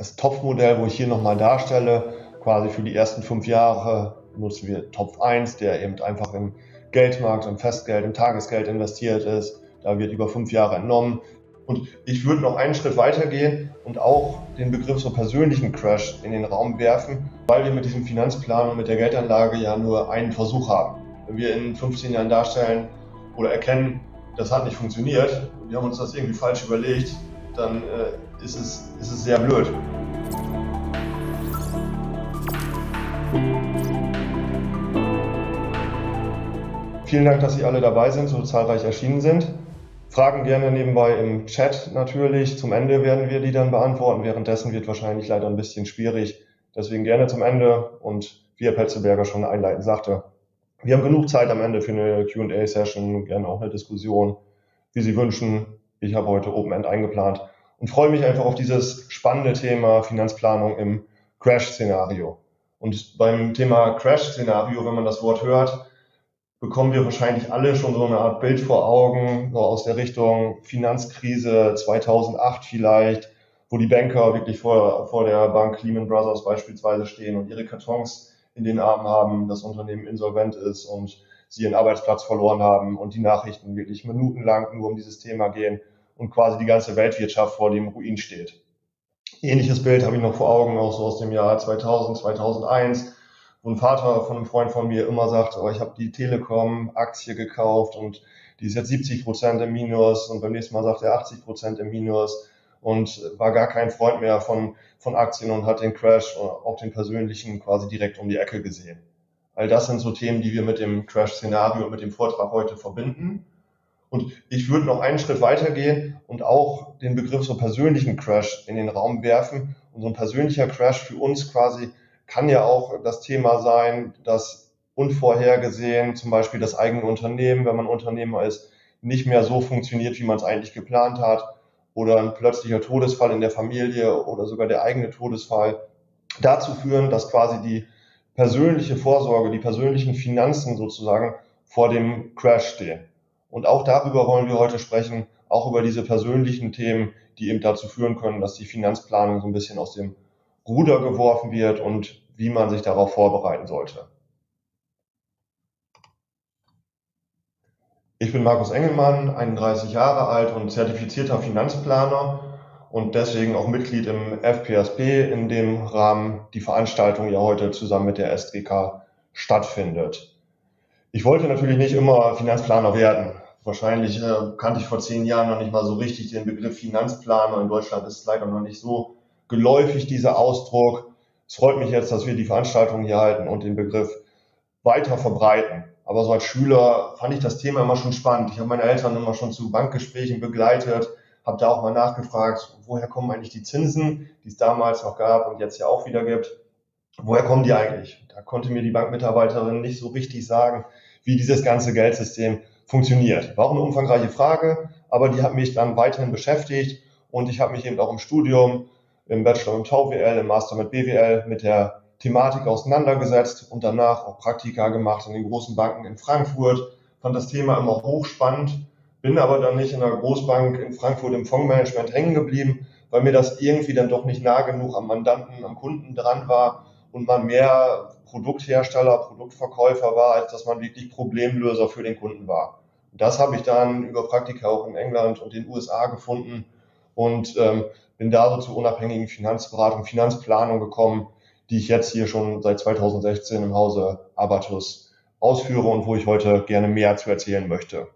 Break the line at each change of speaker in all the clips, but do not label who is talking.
das Topfmodell, wo ich hier nochmal darstelle, quasi für die ersten fünf Jahre nutzen wir Topf 1, der eben einfach im Geldmarkt, im Festgeld, im Tagesgeld investiert ist. Da wird über fünf Jahre entnommen. Und ich würde noch einen Schritt weiter gehen und auch den Begriff so persönlichen Crash in den Raum werfen, weil wir mit diesem Finanzplan und mit der Geldanlage ja nur einen Versuch haben. Wenn wir in 15 Jahren darstellen oder erkennen, das hat nicht funktioniert, wir haben uns das irgendwie falsch überlegt, dann äh, ist, es, ist es sehr blöd. Vielen Dank, dass Sie alle dabei sind, so zahlreich erschienen sind. Fragen gerne nebenbei im Chat natürlich. Zum Ende werden wir die dann beantworten. Währenddessen wird wahrscheinlich leider ein bisschen schwierig. Deswegen gerne zum Ende. Und wie Herr Petzelberger schon einleitend sagte, wir haben genug Zeit am Ende für eine QA-Session, gerne auch eine Diskussion, wie Sie wünschen. Ich habe heute Open End eingeplant und freue mich einfach auf dieses spannende Thema Finanzplanung im Crash-Szenario. Und beim Thema Crash-Szenario, wenn man das Wort hört, bekommen wir wahrscheinlich alle schon so eine Art Bild vor Augen, so aus der Richtung Finanzkrise 2008 vielleicht, wo die Banker wirklich vor, vor der Bank Lehman Brothers beispielsweise stehen und ihre Kartons in den Armen haben, das Unternehmen insolvent ist und sie ihren Arbeitsplatz verloren haben und die Nachrichten wirklich minutenlang nur um dieses Thema gehen und quasi die ganze Weltwirtschaft vor dem Ruin steht. Ähnliches Bild habe ich noch vor Augen, auch so aus dem Jahr 2000, 2001, wo ein Vater von einem Freund von mir immer sagt, oh, ich habe die Telekom-Aktie gekauft und die ist jetzt 70 Prozent im Minus und beim nächsten Mal sagt er 80 Prozent im Minus und war gar kein Freund mehr von, von Aktien und hat den Crash, auch den persönlichen, quasi direkt um die Ecke gesehen. All das sind so Themen, die wir mit dem Crash-Szenario und mit dem Vortrag heute verbinden. Und ich würde noch einen Schritt weitergehen und auch den Begriff so persönlichen Crash in den Raum werfen. Und so ein persönlicher Crash für uns quasi kann ja auch das Thema sein, dass unvorhergesehen zum Beispiel das eigene Unternehmen, wenn man Unternehmer ist, nicht mehr so funktioniert, wie man es eigentlich geplant hat. Oder ein plötzlicher Todesfall in der Familie oder sogar der eigene Todesfall dazu führen, dass quasi die persönliche Vorsorge, die persönlichen Finanzen sozusagen vor dem Crash stehen. Und auch darüber wollen wir heute sprechen, auch über diese persönlichen Themen, die eben dazu führen können, dass die Finanzplanung so ein bisschen aus dem Ruder geworfen wird und wie man sich darauf vorbereiten sollte. Ich bin Markus Engelmann, 31 Jahre alt und zertifizierter Finanzplaner und deswegen auch Mitglied im FPSB, in dem Rahmen die Veranstaltung ja heute zusammen mit der SGK stattfindet. Ich wollte natürlich nicht immer Finanzplaner werden. Wahrscheinlich äh, kannte ich vor zehn Jahren noch nicht mal so richtig den Begriff Finanzplaner. In Deutschland ist es leider noch nicht so geläufig, dieser Ausdruck. Es freut mich jetzt, dass wir die Veranstaltung hier halten und den Begriff weiter verbreiten. Aber so als Schüler fand ich das Thema immer schon spannend. Ich habe meine Eltern immer schon zu Bankgesprächen begleitet, habe da auch mal nachgefragt, woher kommen eigentlich die Zinsen, die es damals noch gab und jetzt ja auch wieder gibt. Woher kommen die eigentlich? Da konnte mir die Bankmitarbeiterin nicht so richtig sagen, wie dieses ganze Geldsystem funktioniert. War auch eine umfangreiche Frage, aber die hat mich dann weiterhin beschäftigt und ich habe mich eben auch im Studium, im Bachelor mit VWL, im Master mit BWL mit der Thematik auseinandergesetzt und danach auch Praktika gemacht in den großen Banken in Frankfurt. Fand das Thema immer hochspannend, bin aber dann nicht in einer Großbank in Frankfurt im Fondsmanagement hängen geblieben, weil mir das irgendwie dann doch nicht nah genug am Mandanten, am Kunden dran war und man mehr Produkthersteller, Produktverkäufer war, als dass man wirklich Problemlöser für den Kunden war. Das habe ich dann über Praktika auch in England und den USA gefunden und ähm, bin da so zur unabhängigen Finanzberatung, Finanzplanung gekommen, die ich jetzt hier schon seit 2016 im Hause Abatus ausführe und wo ich heute gerne mehr zu erzählen möchte.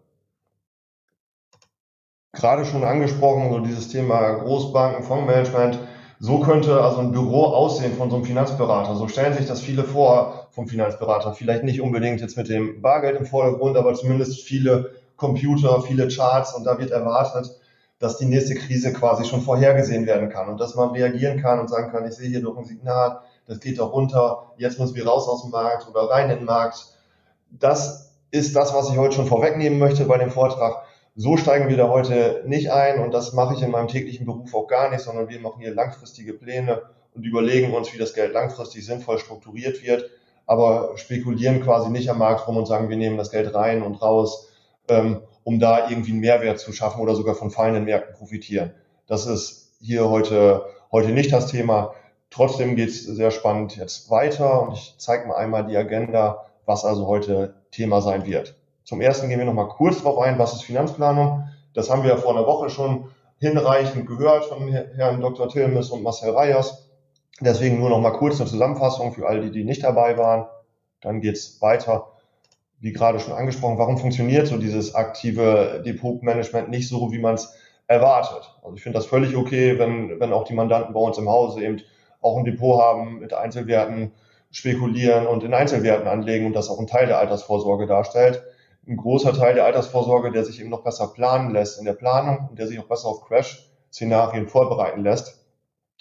Gerade schon angesprochen, so dieses Thema Großbanken, Fondsmanagement. So könnte also ein Büro aussehen von so einem Finanzberater. So stellen sich das viele vor, vom Finanzberater. Vielleicht nicht unbedingt jetzt mit dem Bargeld im Vordergrund, aber zumindest viele Computer, viele Charts und da wird erwartet, dass die nächste Krise quasi schon vorhergesehen werden kann und dass man reagieren kann und sagen kann, ich sehe hier doch ein Signal, das geht doch runter, jetzt müssen wir raus aus dem Markt oder rein in den Markt. Das ist das, was ich heute schon vorwegnehmen möchte bei dem Vortrag. So steigen wir da heute nicht ein und das mache ich in meinem täglichen Beruf auch gar nicht, sondern wir machen hier langfristige Pläne und überlegen uns, wie das Geld langfristig sinnvoll strukturiert wird aber spekulieren quasi nicht am Markt rum und sagen, wir nehmen das Geld rein und raus, ähm, um da irgendwie einen Mehrwert zu schaffen oder sogar von fallenden Märkten profitieren. Das ist hier heute, heute nicht das Thema. Trotzdem geht es sehr spannend jetzt weiter und ich zeige mal einmal die Agenda, was also heute Thema sein wird. Zum ersten gehen wir noch mal kurz darauf ein, was ist Finanzplanung. Das haben wir ja vor einer Woche schon hinreichend gehört von Herrn Dr. Tilmes und Marcel Reyers. Deswegen nur noch mal kurz eine Zusammenfassung für all die, die nicht dabei waren. Dann geht's weiter. Wie gerade schon angesprochen, warum funktioniert so dieses aktive Depotmanagement nicht so, wie man es erwartet? Also ich finde das völlig okay, wenn, wenn auch die Mandanten bei uns im Hause eben auch ein Depot haben mit Einzelwerten, spekulieren und in Einzelwerten anlegen und das auch ein Teil der Altersvorsorge darstellt. Ein großer Teil der Altersvorsorge, der sich eben noch besser planen lässt in der Planung und der sich auch besser auf Crash-Szenarien vorbereiten lässt,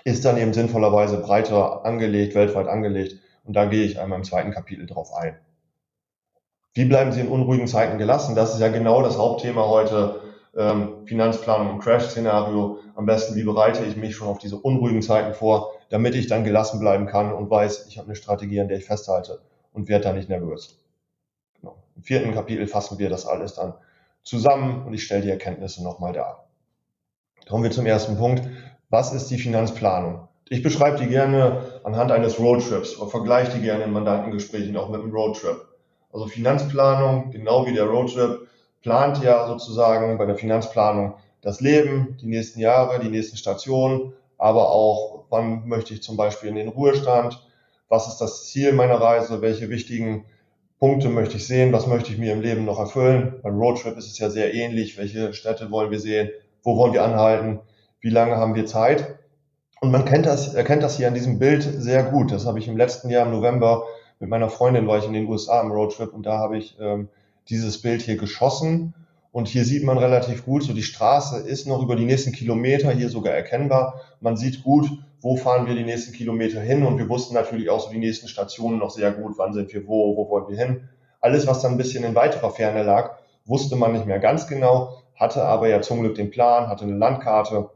ist dann eben sinnvollerweise breiter angelegt, weltweit angelegt. Und da gehe ich einmal im zweiten Kapitel drauf ein. Wie bleiben Sie in unruhigen Zeiten gelassen? Das ist ja genau das Hauptthema heute. Ähm, Finanzplanung und Crash-Szenario. Am besten, wie bereite ich mich schon auf diese unruhigen Zeiten vor, damit ich dann gelassen bleiben kann und weiß, ich habe eine Strategie, an der ich festhalte und werde da nicht nervös. Im vierten Kapitel fassen wir das alles dann zusammen und ich stelle die Erkenntnisse nochmal dar. Kommen wir zum ersten Punkt. Was ist die Finanzplanung? Ich beschreibe die gerne anhand eines Roadtrips oder vergleiche die gerne in Mandantengesprächen auch mit einem Roadtrip. Also Finanzplanung, genau wie der Roadtrip, plant ja sozusagen bei der Finanzplanung das Leben, die nächsten Jahre, die nächsten Stationen, aber auch, wann möchte ich zum Beispiel in den Ruhestand, was ist das Ziel meiner Reise, welche wichtigen Punkte möchte ich sehen, was möchte ich mir im Leben noch erfüllen. Beim Roadtrip ist es ja sehr ähnlich, welche Städte wollen wir sehen, wo wollen wir anhalten, wie lange haben wir Zeit. Und man kennt das, erkennt das hier an diesem Bild sehr gut. Das habe ich im letzten Jahr im November mit meiner Freundin war ich in den USA im Roadtrip und da habe ich ähm, dieses Bild hier geschossen und hier sieht man relativ gut, so die Straße ist noch über die nächsten Kilometer hier sogar erkennbar. Man sieht gut, wo fahren wir die nächsten Kilometer hin und wir wussten natürlich auch so die nächsten Stationen noch sehr gut, wann sind wir wo, wo wollen wir hin. Alles, was dann ein bisschen in weiterer Ferne lag, wusste man nicht mehr ganz genau, hatte aber ja zum Glück den Plan, hatte eine Landkarte,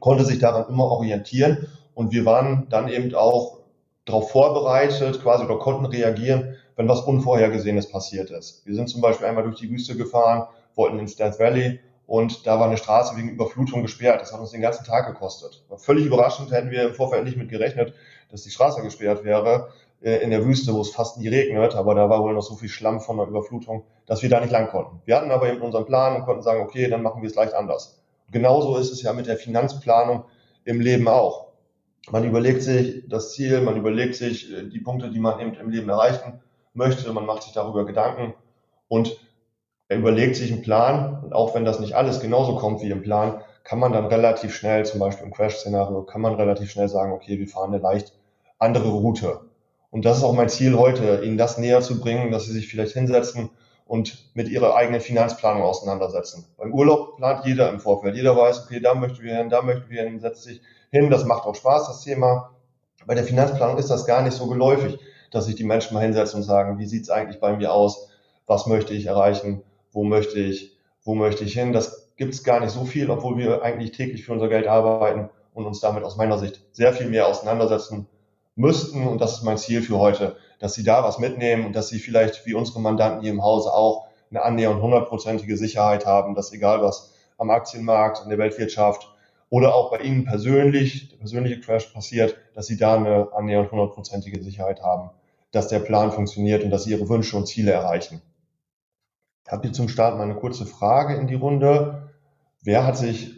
konnte sich daran immer orientieren und wir waren dann eben auch darauf vorbereitet, quasi oder konnten reagieren, wenn was Unvorhergesehenes passiert ist. Wir sind zum Beispiel einmal durch die Wüste gefahren, wollten ins Death Valley und da war eine Straße wegen Überflutung gesperrt. Das hat uns den ganzen Tag gekostet. War völlig überraschend, hätten wir im Vorfeld nicht mit gerechnet, dass die Straße gesperrt wäre äh, in der Wüste, wo es fast nie regnet, aber da war wohl noch so viel Schlamm von der Überflutung, dass wir da nicht lang konnten. Wir hatten aber eben unseren Plan und konnten sagen, okay, dann machen wir es leicht anders. Und genauso ist es ja mit der Finanzplanung im Leben auch. Man überlegt sich das Ziel, man überlegt sich äh, die Punkte, die man eben im Leben erreichen möchte, man macht sich darüber Gedanken und er überlegt sich einen Plan und auch wenn das nicht alles genauso kommt wie im Plan, kann man dann relativ schnell, zum Beispiel im Crash-Szenario, kann man relativ schnell sagen, okay, wir fahren eine leicht andere Route. Und das ist auch mein Ziel heute, Ihnen das näher zu bringen, dass Sie sich vielleicht hinsetzen und mit Ihrer eigenen Finanzplanung auseinandersetzen. Beim Urlaub plant jeder im Vorfeld. Jeder weiß, okay, da möchten wir hin, da möchten wir hin, setzt sich hin. Das macht auch Spaß, das Thema. Bei der Finanzplanung ist das gar nicht so geläufig, dass sich die Menschen mal hinsetzen und sagen, wie sieht's eigentlich bei mir aus? Was möchte ich erreichen? Wo möchte ich, wo möchte ich hin. Das gibt es gar nicht so viel, obwohl wir eigentlich täglich für unser Geld arbeiten und uns damit aus meiner Sicht sehr viel mehr auseinandersetzen müssten. Und das ist mein Ziel für heute, dass Sie da was mitnehmen und dass Sie vielleicht wie unsere Mandanten hier im Hause auch eine annähernd hundertprozentige Sicherheit haben, dass egal was am Aktienmarkt, in der Weltwirtschaft oder auch bei Ihnen persönlich, der persönliche Crash passiert, dass Sie da eine annähernd hundertprozentige Sicherheit haben, dass der Plan funktioniert und dass Sie Ihre Wünsche und Ziele erreichen. Habe hier zum Start mal eine kurze Frage in die Runde. Wer hat sich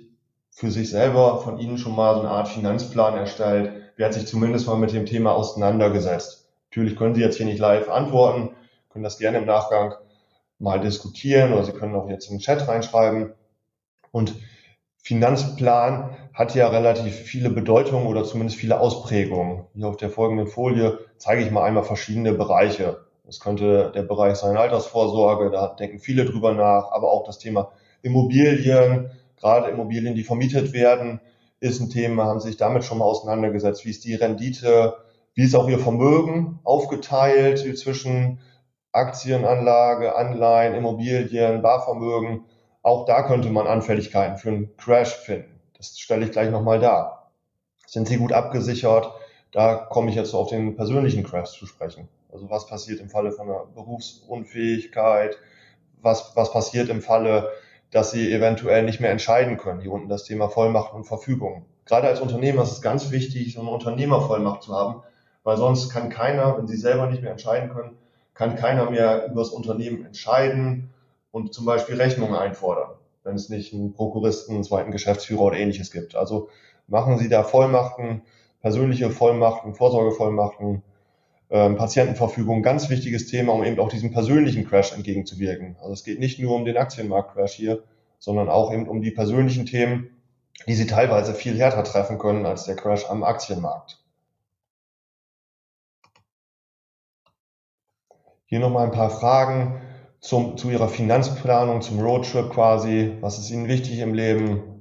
für sich selber von Ihnen schon mal so eine Art Finanzplan erstellt? Wer hat sich zumindest mal mit dem Thema auseinandergesetzt? Natürlich können Sie jetzt hier nicht live antworten, können das gerne im Nachgang mal diskutieren oder Sie können auch jetzt im Chat reinschreiben. Und Finanzplan hat ja relativ viele Bedeutungen oder zumindest viele Ausprägungen. Hier auf der folgenden Folie zeige ich mal einmal verschiedene Bereiche. Das könnte der Bereich sein Altersvorsorge, da denken viele drüber nach, aber auch das Thema Immobilien, gerade Immobilien, die vermietet werden, ist ein Thema, haben sich damit schon mal auseinandergesetzt. Wie ist die Rendite? Wie ist auch Ihr Vermögen aufgeteilt zwischen Aktienanlage, Anleihen, Immobilien, Barvermögen? Auch da könnte man Anfälligkeiten für einen Crash finden. Das stelle ich gleich nochmal dar. Sind Sie gut abgesichert? Da komme ich jetzt auf den persönlichen Crash zu sprechen. Also was passiert im Falle von einer Berufsunfähigkeit? Was, was passiert im Falle, dass Sie eventuell nicht mehr entscheiden können? Hier unten das Thema Vollmacht und Verfügung. Gerade als Unternehmer ist es ganz wichtig, so eine Unternehmervollmacht zu haben, weil sonst kann keiner, wenn sie selber nicht mehr entscheiden können, kann keiner mehr über das Unternehmen entscheiden und zum Beispiel Rechnungen einfordern, wenn es nicht einen Prokuristen, einen zweiten Geschäftsführer oder ähnliches gibt. Also machen Sie da Vollmachten, persönliche Vollmachten, Vorsorgevollmachten, ähm, Patientenverfügung, ganz wichtiges Thema, um eben auch diesem persönlichen Crash entgegenzuwirken. Also es geht nicht nur um den Aktienmarkt-Crash hier, sondern auch eben um die persönlichen Themen, die Sie teilweise viel härter treffen können als der Crash am Aktienmarkt. Hier nochmal ein paar Fragen zum, zu Ihrer Finanzplanung, zum Roadtrip quasi. Was ist Ihnen wichtig im Leben?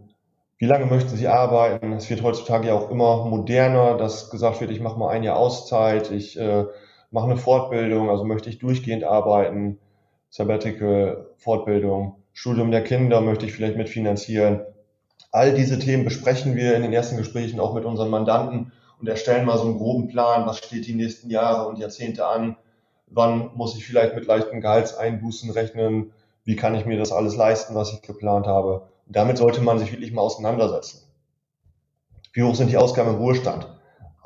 Wie lange möchten Sie arbeiten? Es wird heutzutage ja auch immer moderner, dass gesagt wird, ich mache mal ein Jahr Auszeit, ich äh, mache eine Fortbildung, also möchte ich durchgehend arbeiten, Sabbatical, Fortbildung, Studium der Kinder möchte ich vielleicht mitfinanzieren. All diese Themen besprechen wir in den ersten Gesprächen auch mit unseren Mandanten und erstellen mal so einen groben Plan, was steht die nächsten Jahre und Jahrzehnte an, wann muss ich vielleicht mit leichten Gehaltseinbußen rechnen, wie kann ich mir das alles leisten, was ich geplant habe damit sollte man sich wirklich mal auseinandersetzen. Wie hoch sind die Ausgaben im Ruhestand?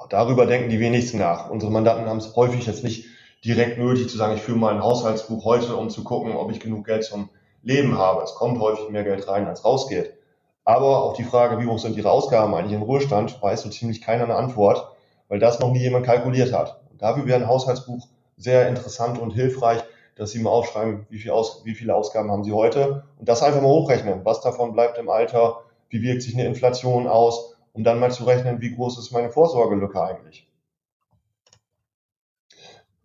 Darüber denken die wenigsten nach. Unsere Mandanten haben es häufig jetzt nicht direkt nötig zu sagen, ich führe mal ein Haushaltsbuch heute, um zu gucken, ob ich genug Geld zum Leben habe. Es kommt häufig mehr Geld rein, als rausgeht. Aber auf die Frage, wie hoch sind Ihre Ausgaben eigentlich im Ruhestand, weiß so ziemlich keiner eine Antwort, weil das noch nie jemand kalkuliert hat. Und dafür wäre ein Haushaltsbuch sehr interessant und hilfreich, dass Sie mal aufschreiben, wie, viel Aus, wie viele Ausgaben haben Sie heute und das einfach mal hochrechnen. Was davon bleibt im Alter? Wie wirkt sich eine Inflation aus? Um dann mal zu rechnen, wie groß ist meine Vorsorgelücke eigentlich?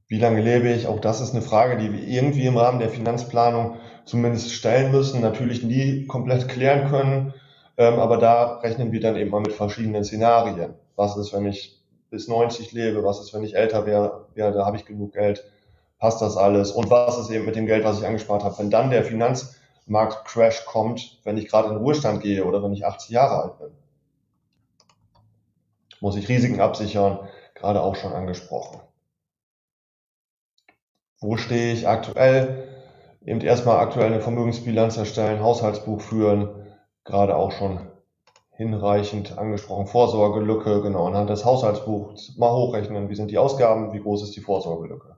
Wie lange lebe ich? Auch das ist eine Frage, die wir irgendwie im Rahmen der Finanzplanung zumindest stellen müssen. Natürlich nie komplett klären können, ähm, aber da rechnen wir dann eben mal mit verschiedenen Szenarien. Was ist, wenn ich bis 90 lebe? Was ist, wenn ich älter wäre? Da habe ich genug Geld passt das alles und was ist eben mit dem Geld, was ich angespart habe. Wenn dann der Finanzmarkt-Crash kommt, wenn ich gerade in Ruhestand gehe oder wenn ich 80 Jahre alt bin, muss ich Risiken absichern, gerade auch schon angesprochen. Wo stehe ich aktuell? Eben erstmal aktuell eine Vermögensbilanz erstellen, Haushaltsbuch führen, gerade auch schon hinreichend angesprochen. Vorsorgelücke, genau, anhand des Haushaltsbuchs mal hochrechnen, wie sind die Ausgaben, wie groß ist die Vorsorgelücke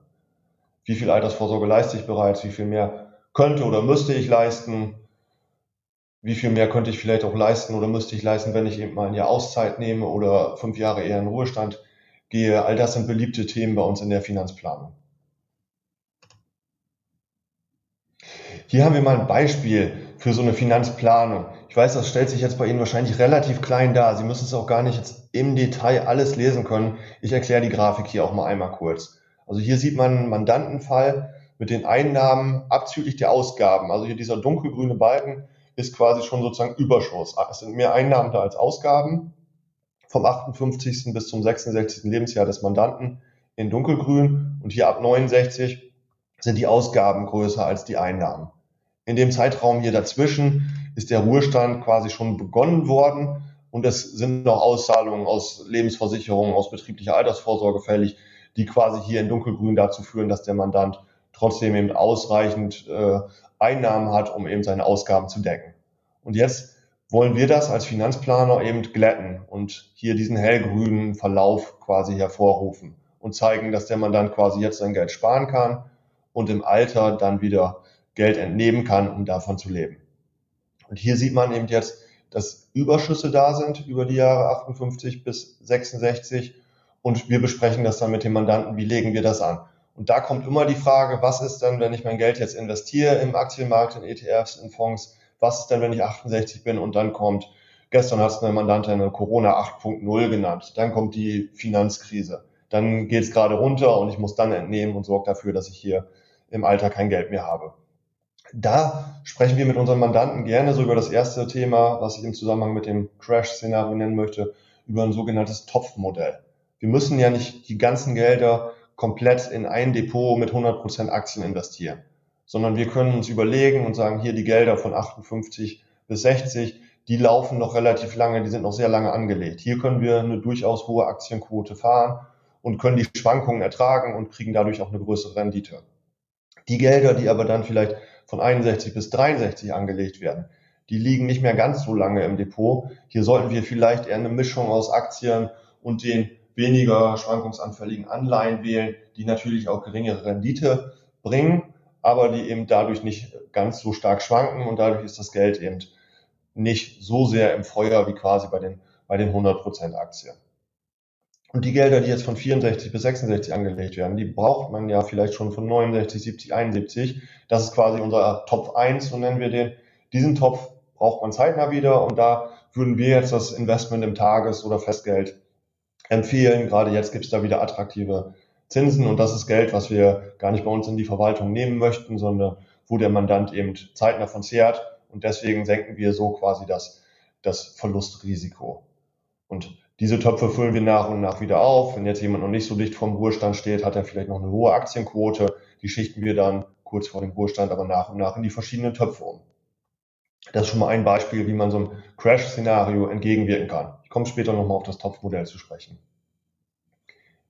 wie viel Altersvorsorge leiste ich bereits, wie viel mehr könnte oder müsste ich leisten, wie viel mehr könnte ich vielleicht auch leisten oder müsste ich leisten, wenn ich eben mal ein Jahr Auszeit nehme oder fünf Jahre eher in Ruhestand gehe. All das sind beliebte Themen bei uns in der Finanzplanung. Hier haben wir mal ein Beispiel für so eine Finanzplanung. Ich weiß, das stellt sich jetzt bei Ihnen wahrscheinlich relativ klein dar. Sie müssen es auch gar nicht jetzt im Detail alles lesen können. Ich erkläre die Grafik hier auch mal einmal kurz. Also hier sieht man einen Mandantenfall mit den Einnahmen abzüglich der Ausgaben. Also hier dieser dunkelgrüne Balken ist quasi schon sozusagen Überschuss. Es sind mehr Einnahmen da als Ausgaben vom 58. bis zum 66. Lebensjahr des Mandanten in dunkelgrün und hier ab 69 sind die Ausgaben größer als die Einnahmen. In dem Zeitraum hier dazwischen ist der Ruhestand quasi schon begonnen worden und es sind noch Auszahlungen aus Lebensversicherungen, aus betrieblicher Altersvorsorge fällig, die quasi hier in dunkelgrün dazu führen, dass der Mandant trotzdem eben ausreichend äh, Einnahmen hat, um eben seine Ausgaben zu decken. Und jetzt wollen wir das als Finanzplaner eben glätten und hier diesen hellgrünen Verlauf quasi hervorrufen und zeigen, dass der Mandant quasi jetzt sein Geld sparen kann und im Alter dann wieder Geld entnehmen kann, um davon zu leben. Und hier sieht man eben jetzt, dass Überschüsse da sind über die Jahre 58 bis 66 und wir besprechen das dann mit dem Mandanten, wie legen wir das an. Und da kommt immer die Frage, was ist denn, wenn ich mein Geld jetzt investiere im Aktienmarkt, in ETFs, in Fonds, was ist denn, wenn ich 68 bin? Und dann kommt, gestern hat es eine Mandantin eine Corona 8.0 genannt, dann kommt die Finanzkrise, dann geht es gerade runter und ich muss dann entnehmen und sorge dafür, dass ich hier im Alter kein Geld mehr habe. Da sprechen wir mit unseren Mandanten gerne so über das erste Thema, was ich im Zusammenhang mit dem Crash-Szenario nennen möchte, über ein sogenanntes Topfmodell wir müssen ja nicht die ganzen Gelder komplett in ein Depot mit 100% Aktien investieren, sondern wir können uns überlegen und sagen, hier die Gelder von 58 bis 60, die laufen noch relativ lange, die sind noch sehr lange angelegt. Hier können wir eine durchaus hohe Aktienquote fahren und können die Schwankungen ertragen und kriegen dadurch auch eine größere Rendite. Die Gelder, die aber dann vielleicht von 61 bis 63 angelegt werden, die liegen nicht mehr ganz so lange im Depot. Hier sollten wir vielleicht eher eine Mischung aus Aktien und den weniger schwankungsanfälligen Anleihen wählen, die natürlich auch geringere Rendite bringen, aber die eben dadurch nicht ganz so stark schwanken und dadurch ist das Geld eben nicht so sehr im Feuer wie quasi bei den, bei den 100% Aktien. Und die Gelder, die jetzt von 64 bis 66 angelegt werden, die braucht man ja vielleicht schon von 69, 70, 71. Das ist quasi unser Topf 1, so nennen wir den. Diesen Topf braucht man zeitnah wieder und da würden wir jetzt das Investment im Tages- oder Festgeld empfehlen. Gerade jetzt gibt es da wieder attraktive Zinsen und das ist Geld, was wir gar nicht bei uns in die Verwaltung nehmen möchten, sondern wo der Mandant eben zeitnah von zehrt und deswegen senken wir so quasi das, das Verlustrisiko. Und diese Töpfe füllen wir nach und nach wieder auf. Wenn jetzt jemand noch nicht so dicht vom Ruhestand steht, hat er vielleicht noch eine hohe Aktienquote. Die schichten wir dann kurz vor dem Ruhestand aber nach und nach in die verschiedenen Töpfe um. Das ist schon mal ein Beispiel, wie man so einem Crash-Szenario entgegenwirken kann. Komme später nochmal auf das Topfmodell zu sprechen.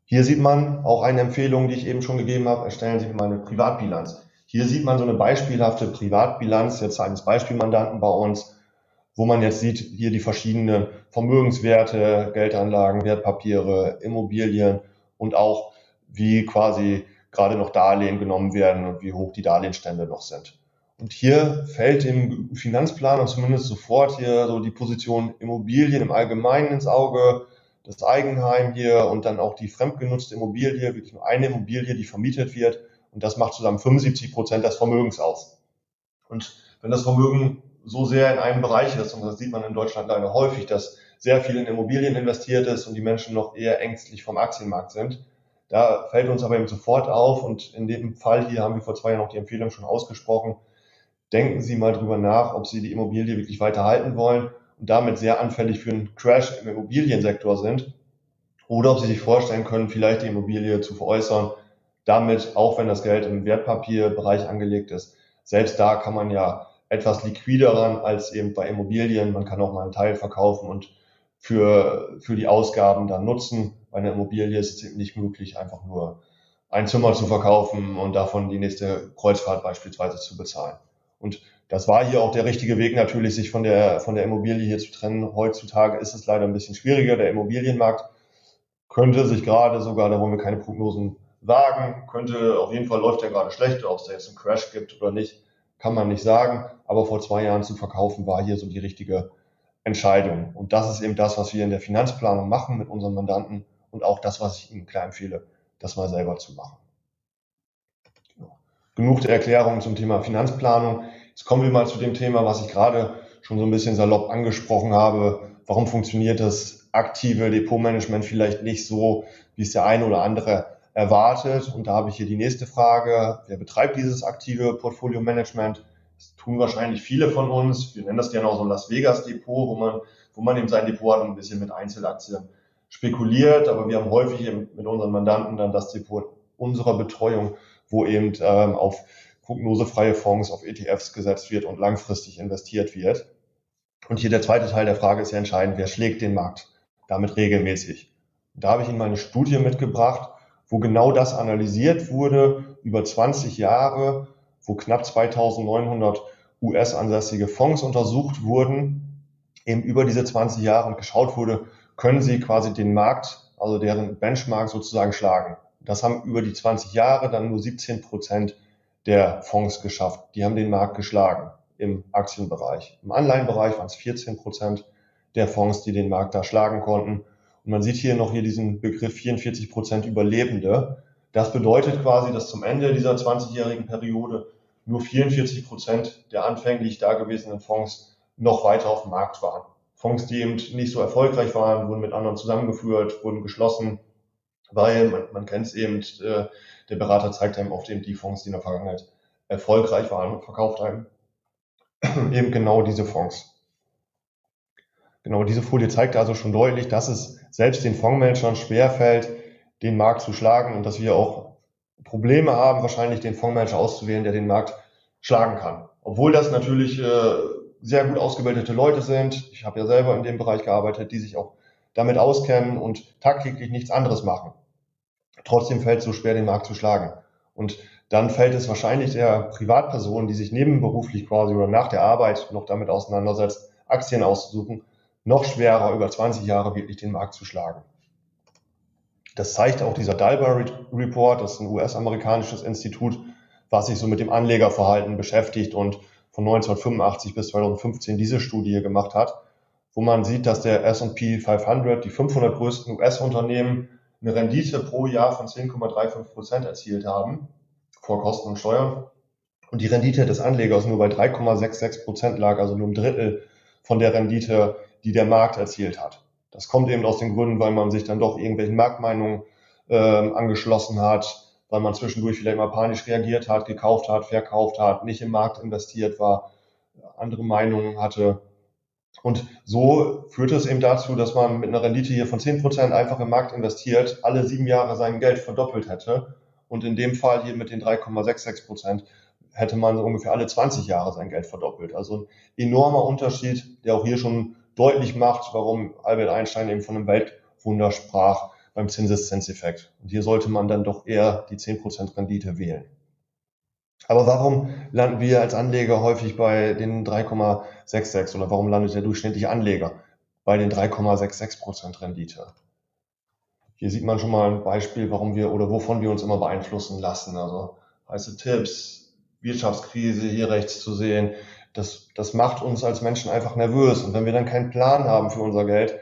Hier sieht man auch eine Empfehlung, die ich eben schon gegeben habe. Erstellen Sie mal eine Privatbilanz. Hier sieht man so eine beispielhafte Privatbilanz jetzt eines Beispielmandanten bei uns wo man jetzt sieht, hier die verschiedenen Vermögenswerte, Geldanlagen, Wertpapiere, Immobilien und auch wie quasi gerade noch Darlehen genommen werden und wie hoch die Darlehensstände noch sind. Und hier fällt im Finanzplan zumindest sofort hier so die Position Immobilien im Allgemeinen ins Auge, das Eigenheim hier und dann auch die fremdgenutzte Immobilie, wirklich nur eine Immobilie, die vermietet wird. Und das macht zusammen 75 Prozent des Vermögens aus. Und wenn das Vermögen so sehr in einem Bereich ist, und das sieht man in Deutschland leider häufig, dass sehr viel in Immobilien investiert ist und die Menschen noch eher ängstlich vom Aktienmarkt sind. Da fällt uns aber eben sofort auf und in dem Fall hier haben wir vor zwei Jahren auch die Empfehlung schon ausgesprochen. Denken Sie mal drüber nach, ob Sie die Immobilie wirklich weiter halten wollen und damit sehr anfällig für einen Crash im Immobiliensektor sind oder ob Sie sich vorstellen können, vielleicht die Immobilie zu veräußern, damit, auch wenn das Geld im Wertpapierbereich angelegt ist, selbst da kann man ja etwas liquider als eben bei Immobilien. Man kann auch mal einen Teil verkaufen und für, für die Ausgaben dann nutzen. Bei einer Immobilie ist es eben nicht möglich, einfach nur ein Zimmer zu verkaufen und davon die nächste Kreuzfahrt beispielsweise zu bezahlen. Und das war hier auch der richtige Weg, natürlich sich von der, von der Immobilie hier zu trennen. Heutzutage ist es leider ein bisschen schwieriger. Der Immobilienmarkt könnte sich gerade sogar, da wollen wir keine Prognosen wagen, könnte, auf jeden Fall läuft er gerade schlecht, ob es da jetzt einen Crash gibt oder nicht, kann man nicht sagen, aber vor zwei Jahren zu verkaufen war hier so die richtige Entscheidung. Und das ist eben das, was wir in der Finanzplanung machen mit unseren Mandanten und auch das, was ich Ihnen klar empfehle, das mal selber zu machen. Genug der Erklärungen zum Thema Finanzplanung. Jetzt kommen wir mal zu dem Thema, was ich gerade schon so ein bisschen salopp angesprochen habe. Warum funktioniert das aktive Depotmanagement vielleicht nicht so, wie es der eine oder andere erwartet. Und da habe ich hier die nächste Frage. Wer betreibt dieses aktive Portfolio-Management? Das tun wahrscheinlich viele von uns. Wir nennen das gerne auch so ein Las Vegas Depot, wo man, wo man eben sein Depot hat und ein bisschen mit Einzelaktien spekuliert. Aber wir haben häufig mit unseren Mandanten dann das Depot unserer Betreuung, wo eben ähm, auf prognosefreie Fonds, auf ETFs gesetzt wird und langfristig investiert wird. Und hier der zweite Teil der Frage ist ja entscheidend, wer schlägt den Markt damit regelmäßig? Da habe ich Ihnen mal eine Studie mitgebracht, wo genau das analysiert wurde über 20 Jahre, wo knapp 2900 US-ansässige Fonds untersucht wurden, eben über diese 20 Jahre und geschaut wurde, können sie quasi den Markt, also deren Benchmark sozusagen schlagen. Das haben über die 20 Jahre dann nur 17 Prozent der Fonds geschafft. Die haben den Markt geschlagen im Aktienbereich. Im Anleihenbereich waren es 14 Prozent der Fonds, die den Markt da schlagen konnten. Und man sieht hier noch hier diesen Begriff 44 Prozent Überlebende. Das bedeutet quasi, dass zum Ende dieser 20-jährigen Periode nur 44 Prozent der anfänglich dagewesenen Fonds noch weiter auf dem Markt waren. Fonds, die eben nicht so erfolgreich waren, wurden mit anderen zusammengeführt, wurden geschlossen, weil man, man kennt es eben, äh, der Berater zeigt einem oft eben die Fonds, die in der Vergangenheit erfolgreich waren und verkauft einem eben genau diese Fonds. Genau, diese Folie zeigt also schon deutlich, dass es selbst den Fondsmanagern schwerfällt, den Markt zu schlagen und dass wir auch Probleme haben, wahrscheinlich den Fondsmanager auszuwählen, der den Markt schlagen kann. Obwohl das natürlich äh, sehr gut ausgebildete Leute sind. Ich habe ja selber in dem Bereich gearbeitet, die sich auch damit auskennen und tagtäglich nichts anderes machen. Trotzdem fällt es so schwer, den Markt zu schlagen. Und dann fällt es wahrscheinlich der Privatperson, die sich nebenberuflich quasi oder nach der Arbeit noch damit auseinandersetzt, Aktien auszusuchen, noch schwerer, über 20 Jahre wirklich den Markt zu schlagen. Das zeigt auch dieser Dalbar Report, das ist ein US-amerikanisches Institut, was sich so mit dem Anlegerverhalten beschäftigt und von 1985 bis 2015 diese Studie gemacht hat, wo man sieht, dass der S&P 500, die 500 größten US-Unternehmen, eine Rendite pro Jahr von 10,35 Prozent erzielt haben vor Kosten und Steuern. Und die Rendite des Anlegers nur bei 3,66 Prozent lag, also nur ein Drittel von der Rendite, die der Markt erzielt hat. Das kommt eben aus den Gründen, weil man sich dann doch irgendwelchen Marktmeinungen äh, angeschlossen hat, weil man zwischendurch vielleicht mal panisch reagiert hat, gekauft hat, verkauft hat, nicht im Markt investiert war, andere Meinungen hatte. Und so führt es eben dazu, dass man mit einer Rendite hier von 10% einfach im Markt investiert, alle sieben Jahre sein Geld verdoppelt hätte und in dem Fall hier mit den 3,66 Prozent hätte man so ungefähr alle 20 Jahre sein Geld verdoppelt. Also ein enormer Unterschied, der auch hier schon deutlich macht, warum Albert Einstein eben von einem Weltwunder sprach beim Zinseszinseffekt. Und hier sollte man dann doch eher die 10% Rendite wählen. Aber warum landen wir als Anleger häufig bei den 3,66 oder warum landet der durchschnittliche Anleger bei den 3,66% Rendite? Hier sieht man schon mal ein Beispiel, warum wir oder wovon wir uns immer beeinflussen lassen. Also heiße Tipps, Wirtschaftskrise hier rechts zu sehen, das, das macht uns als Menschen einfach nervös. Und wenn wir dann keinen Plan haben für unser Geld,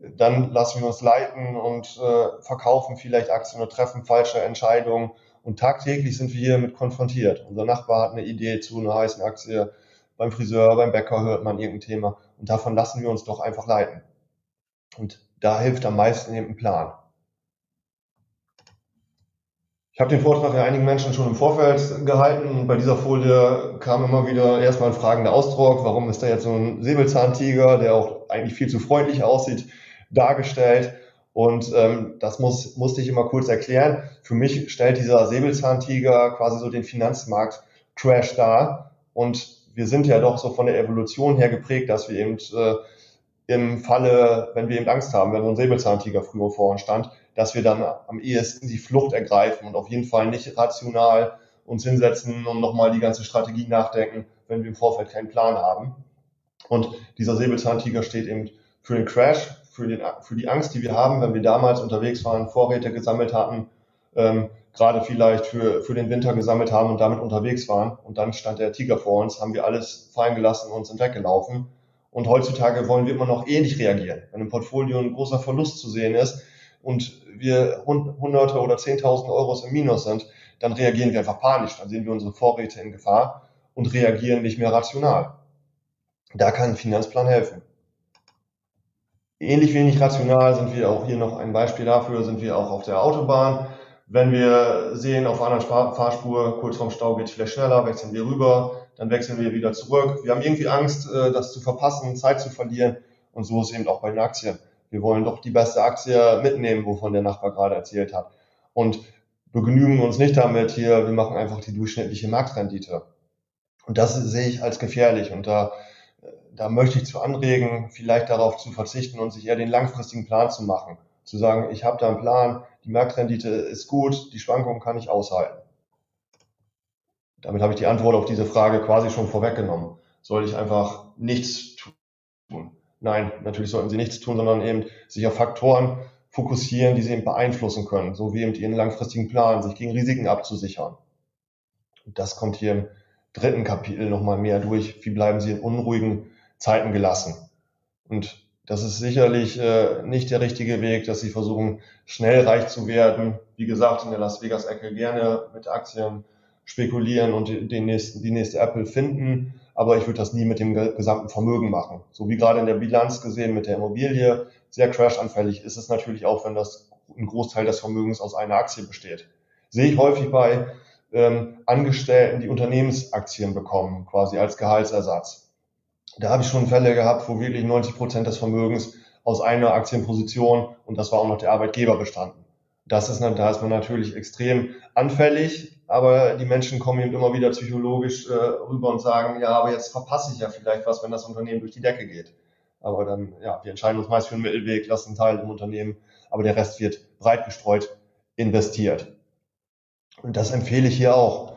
dann lassen wir uns leiten und äh, verkaufen vielleicht Aktien oder treffen falsche Entscheidungen. Und tagtäglich sind wir hiermit konfrontiert. Unser Nachbar hat eine Idee zu einer heißen Aktie. Beim Friseur, beim Bäcker hört man irgendein Thema. Und davon lassen wir uns doch einfach leiten. Und da hilft am meisten eben ein Plan. Ich habe den Vortrag ja einigen Menschen schon im Vorfeld gehalten bei dieser Folie kam immer wieder erstmal ein fragender Ausdruck, warum ist da jetzt so ein Säbelzahntiger, der auch eigentlich viel zu freundlich aussieht, dargestellt. Und ähm, das muss, musste ich immer kurz erklären. Für mich stellt dieser Säbelzahntiger quasi so den Finanzmarkt-Crash dar. Und wir sind ja doch so von der Evolution her geprägt, dass wir eben äh, im Falle, wenn wir eben Angst haben, wenn so ein Säbelzahntiger früher vor uns stand, dass wir dann am ehesten die Flucht ergreifen und auf jeden Fall nicht rational uns hinsetzen und nochmal die ganze Strategie nachdenken, wenn wir im Vorfeld keinen Plan haben. Und dieser Säbelzahntiger steht eben für den Crash, für, den, für die Angst, die wir haben, wenn wir damals unterwegs waren, Vorräte gesammelt hatten, ähm, gerade vielleicht für, für den Winter gesammelt haben und damit unterwegs waren. Und dann stand der Tiger vor uns, haben wir alles fallen gelassen und sind weggelaufen. Und heutzutage wollen wir immer noch ähnlich reagieren. Wenn im Portfolio ein großer Verlust zu sehen ist, und wir Hunderte oder Zehntausend Euros im Minus sind, dann reagieren wir einfach panisch. Dann sehen wir unsere Vorräte in Gefahr und reagieren nicht mehr rational. Da kann ein Finanzplan helfen. Ähnlich wenig rational sind wir auch hier noch ein Beispiel dafür, sind wir auch auf der Autobahn. Wenn wir sehen, auf einer Fahrspur, kurz vorm Stau geht es vielleicht schneller, wechseln wir rüber, dann wechseln wir wieder zurück. Wir haben irgendwie Angst, äh, das zu verpassen, Zeit zu verlieren. Und so ist eben auch bei den Aktien. Wir wollen doch die beste Aktie mitnehmen, wovon der Nachbar gerade erzählt hat. Und begnügen uns nicht damit hier, wir machen einfach die durchschnittliche Marktrendite. Und das sehe ich als gefährlich. Und da, da möchte ich zu anregen, vielleicht darauf zu verzichten und sich eher den langfristigen Plan zu machen. Zu sagen, ich habe da einen Plan, die Marktrendite ist gut, die Schwankungen kann ich aushalten. Damit habe ich die Antwort auf diese Frage quasi schon vorweggenommen. Soll ich einfach nichts tun? Nein, natürlich sollten sie nichts tun, sondern eben sich auf Faktoren fokussieren, die sie eben beeinflussen können, so wie eben ihren langfristigen Plan, sich gegen Risiken abzusichern. Und das kommt hier im dritten Kapitel nochmal mehr durch. Wie bleiben sie in unruhigen Zeiten gelassen? Und das ist sicherlich äh, nicht der richtige Weg, dass sie versuchen, schnell reich zu werden. Wie gesagt, in der Las Vegas-Ecke gerne mit Aktien spekulieren und den nächsten, die nächste Apple finden aber ich würde das nie mit dem gesamten Vermögen machen. So wie gerade in der Bilanz gesehen mit der Immobilie sehr crashanfällig ist es natürlich auch, wenn das ein Großteil des Vermögens aus einer Aktie besteht. Sehe ich häufig bei ähm, Angestellten, die Unternehmensaktien bekommen, quasi als Gehaltsersatz. Da habe ich schon Fälle gehabt, wo wirklich 90 Prozent des Vermögens aus einer Aktienposition und das war auch noch der Arbeitgeber bestanden. Das ist, da ist man natürlich extrem anfällig, aber die Menschen kommen eben immer wieder psychologisch äh, rüber und sagen, ja, aber jetzt verpasse ich ja vielleicht was, wenn das Unternehmen durch die Decke geht. Aber dann, ja, wir entscheiden uns meist für einen Mittelweg, lassen einen Teil im Unternehmen, aber der Rest wird breit gestreut investiert. Und das empfehle ich hier auch.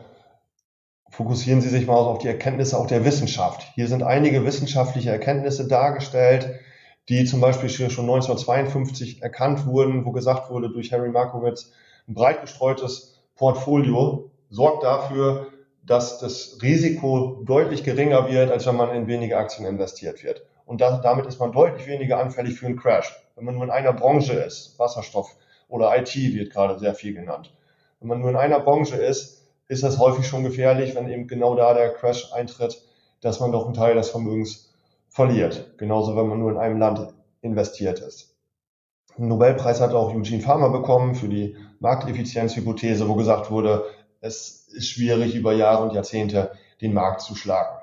Fokussieren Sie sich mal auf die Erkenntnisse auch der Wissenschaft. Hier sind einige wissenschaftliche Erkenntnisse dargestellt, die zum Beispiel schon 1952 erkannt wurden, wo gesagt wurde durch Harry Markowitz, ein breit gestreutes Portfolio sorgt dafür, dass das Risiko deutlich geringer wird, als wenn man in wenige Aktien investiert wird. Und da, damit ist man deutlich weniger anfällig für einen Crash. Wenn man nur in einer Branche ist, Wasserstoff oder IT wird gerade sehr viel genannt. Wenn man nur in einer Branche ist, ist das häufig schon gefährlich, wenn eben genau da der Crash eintritt, dass man doch einen Teil des Vermögens verliert. Genauso, wenn man nur in einem Land investiert ist. Einen Nobelpreis hat auch Eugene Farmer bekommen für die Markteffizienzhypothese, wo gesagt wurde, es ist schwierig, über Jahre und Jahrzehnte den Markt zu schlagen.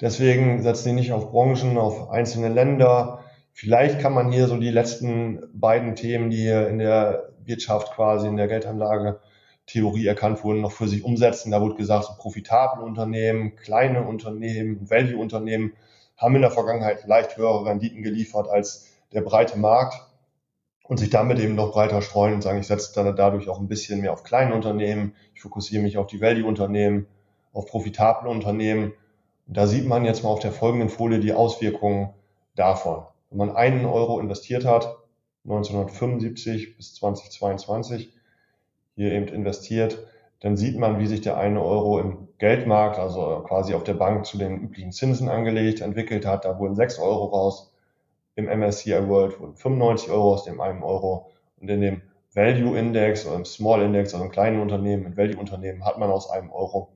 Deswegen setzen sie nicht auf Branchen, auf einzelne Länder. Vielleicht kann man hier so die letzten beiden Themen, die hier in der Wirtschaft quasi, in der Geldanlage Theorie erkannt wurden, noch für sich umsetzen. Da wurde gesagt, so profitable Unternehmen, kleine Unternehmen, Value-Unternehmen haben in der Vergangenheit leicht höhere Renditen geliefert als der breite Markt und sich damit eben noch breiter streuen und sagen, ich setze dann dadurch auch ein bisschen mehr auf kleine Unternehmen, ich fokussiere mich auf die Value-Unternehmen, auf profitable Unternehmen. Und da sieht man jetzt mal auf der folgenden Folie die Auswirkungen davon. Wenn man einen Euro investiert hat, 1975 bis 2022, hier eben investiert, dann sieht man, wie sich der eine Euro im Geldmarkt, also quasi auf der Bank zu den üblichen Zinsen angelegt, entwickelt hat. Da wurden 6 Euro raus. Im MSCI World wurden 95 Euro aus dem einen Euro. Und in dem Value Index oder im Small Index, also im kleinen Unternehmen, im Value Unternehmen, hat man aus einem Euro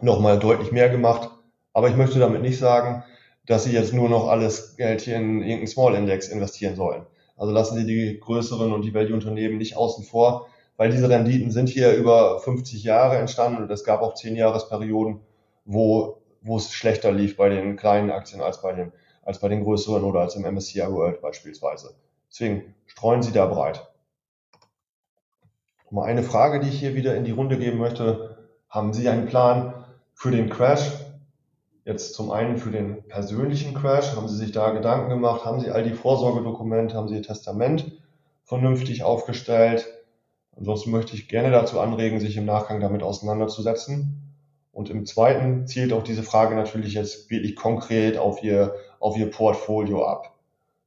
nochmal deutlich mehr gemacht. Aber ich möchte damit nicht sagen, dass Sie jetzt nur noch alles Geld hier in irgendeinen Small Index investieren sollen. Also lassen Sie die größeren und die Value Unternehmen nicht außen vor weil diese Renditen sind hier über 50 Jahre entstanden und es gab auch 10 Jahresperioden, wo, wo es schlechter lief bei den kleinen Aktien als bei den, als bei den größeren oder als im MSCI World beispielsweise. Deswegen streuen Sie da breit. Mal eine Frage, die ich hier wieder in die Runde geben möchte. Haben Sie einen Plan für den Crash? Jetzt zum einen für den persönlichen Crash. Haben Sie sich da Gedanken gemacht? Haben Sie all die Vorsorgedokumente? Haben Sie Ihr Testament vernünftig aufgestellt? Ansonsten möchte ich gerne dazu anregen, sich im Nachgang damit auseinanderzusetzen. Und im zweiten zielt auch diese Frage natürlich jetzt wirklich konkret auf Ihr, auf Ihr Portfolio ab.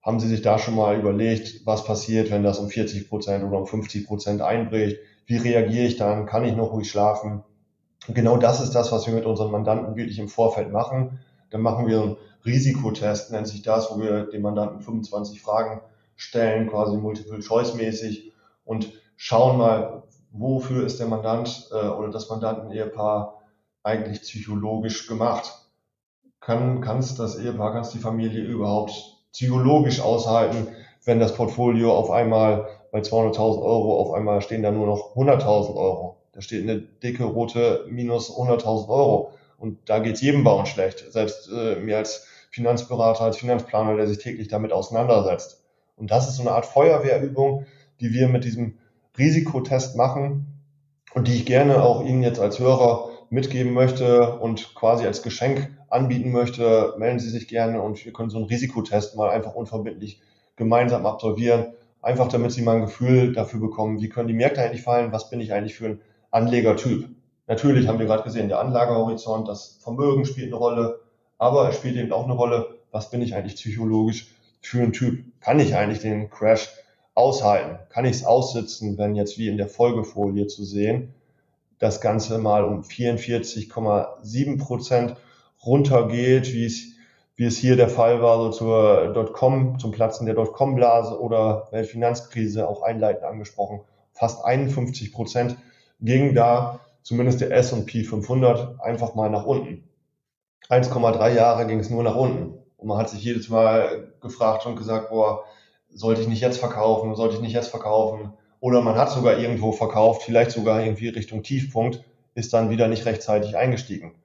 Haben Sie sich da schon mal überlegt, was passiert, wenn das um 40 Prozent oder um 50 Prozent einbricht? Wie reagiere ich dann? Kann ich noch ruhig schlafen? Und genau das ist das, was wir mit unseren Mandanten wirklich im Vorfeld machen. Dann machen wir einen Risikotest, nennt sich das, wo wir dem Mandanten 25 Fragen stellen, quasi Multiple-Choice-mäßig und schauen mal, wofür ist der Mandant äh, oder das Mandanten-Ehepaar eigentlich psychologisch gemacht. Kann kann es das Ehepaar, kann es die Familie überhaupt psychologisch aushalten, wenn das Portfolio auf einmal bei 200.000 Euro auf einmal stehen da nur noch 100.000 Euro. Da steht eine dicke rote minus 100.000 Euro. Und da geht es jedem Bauern schlecht. Selbst äh, mir als Finanzberater, als Finanzplaner, der sich täglich damit auseinandersetzt. Und das ist so eine Art Feuerwehrübung, die wir mit diesem Risikotest machen und die ich gerne auch Ihnen jetzt als Hörer mitgeben möchte und quasi als Geschenk anbieten möchte, melden Sie sich gerne und wir können so einen Risikotest mal einfach unverbindlich gemeinsam absolvieren. Einfach damit Sie mal ein Gefühl dafür bekommen, wie können die Märkte eigentlich fallen, was bin ich eigentlich für ein Anlegertyp. Natürlich haben wir gerade gesehen, der Anlagehorizont, das Vermögen spielt eine Rolle, aber es spielt eben auch eine Rolle, was bin ich eigentlich psychologisch für ein Typ. Kann ich eigentlich den Crash aushalten? Kann ich es aussitzen, wenn jetzt wie in der Folgefolie zu sehen, das Ganze mal um 44,7 Prozent runtergeht, wie es, wie es hier der Fall war, so zur Dotcom, zum Platzen der Dotcom-Blase oder Weltfinanzkrise auch einleitend angesprochen. Fast 51 Prozent ging da zumindest der S&P 500 einfach mal nach unten. 1,3 Jahre ging es nur nach unten. Und man hat sich jedes Mal gefragt und gesagt, boah, sollte ich nicht jetzt verkaufen, sollte ich nicht jetzt verkaufen. Oder man hat sogar irgendwo verkauft, vielleicht sogar irgendwie Richtung Tiefpunkt, ist dann wieder nicht rechtzeitig eingestiegen.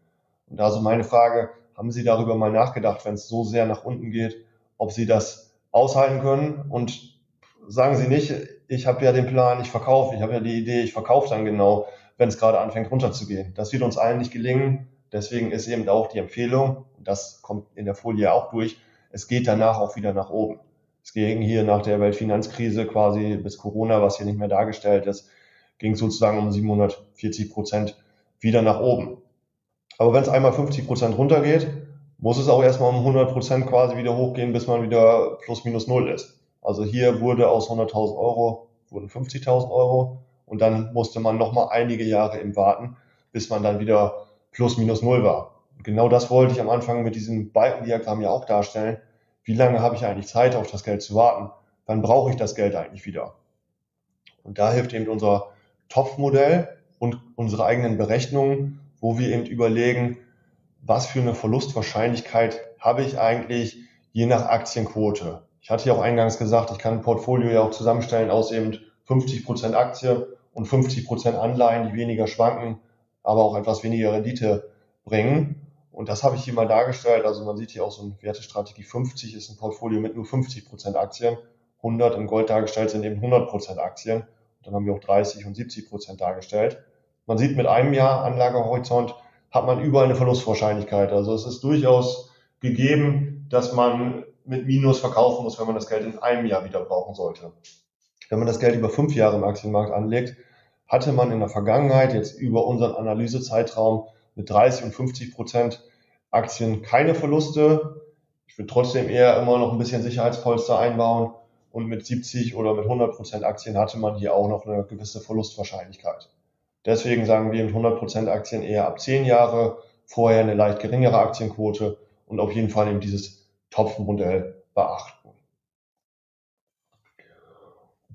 Und also meine Frage, haben Sie darüber mal nachgedacht, wenn es so sehr nach unten geht, ob Sie das aushalten können? Und sagen Sie nicht, ich habe ja den Plan, ich verkaufe, ich habe ja die Idee, ich verkaufe dann genau, wenn es gerade anfängt runterzugehen. Das wird uns allen nicht gelingen. Deswegen ist eben auch die Empfehlung, und das kommt in der Folie auch durch, es geht danach auch wieder nach oben. Es ging hier nach der Weltfinanzkrise quasi bis Corona, was hier nicht mehr dargestellt ist, ging sozusagen um 740 Prozent wieder nach oben. Aber wenn es einmal 50 Prozent runtergeht, muss es auch erstmal um 100 Prozent quasi wieder hochgehen, bis man wieder plus minus null ist. Also hier wurde aus 100.000 Euro wurden 50.000 Euro und dann musste man nochmal einige Jahre eben warten, bis man dann wieder plus minus null war. Genau das wollte ich am Anfang mit diesem Balkendiagramm ja auch darstellen. Wie lange habe ich eigentlich Zeit, auf das Geld zu warten? Wann brauche ich das Geld eigentlich wieder? Und da hilft eben unser Topfmodell und unsere eigenen Berechnungen, wo wir eben überlegen, was für eine Verlustwahrscheinlichkeit habe ich eigentlich je nach Aktienquote. Ich hatte ja auch eingangs gesagt, ich kann ein Portfolio ja auch zusammenstellen aus eben 50 Prozent Aktie und 50 Prozent Anleihen, die weniger schwanken, aber auch etwas weniger Rendite bringen. Und das habe ich hier mal dargestellt. Also man sieht hier auch so eine Wertestrategie 50 ist ein Portfolio mit nur 50 Prozent Aktien. 100 in Gold dargestellt sind eben 100 Prozent Aktien. Und dann haben wir auch 30 und 70 Prozent dargestellt. Man sieht mit einem Jahr Anlagehorizont hat man überall eine Verlustwahrscheinlichkeit. Also es ist durchaus gegeben, dass man mit Minus verkaufen muss, wenn man das Geld in einem Jahr wieder brauchen sollte. Wenn man das Geld über fünf Jahre im Aktienmarkt anlegt, hatte man in der Vergangenheit jetzt über unseren Analysezeitraum mit 30 und 50 Prozent Aktien keine Verluste. Ich würde trotzdem eher immer noch ein bisschen Sicherheitspolster einbauen und mit 70 oder mit 100 Prozent Aktien hatte man hier auch noch eine gewisse Verlustwahrscheinlichkeit. Deswegen sagen wir mit 100 Prozent Aktien eher ab 10 Jahre, vorher eine leicht geringere Aktienquote und auf jeden Fall eben dieses Topfmodell beachten.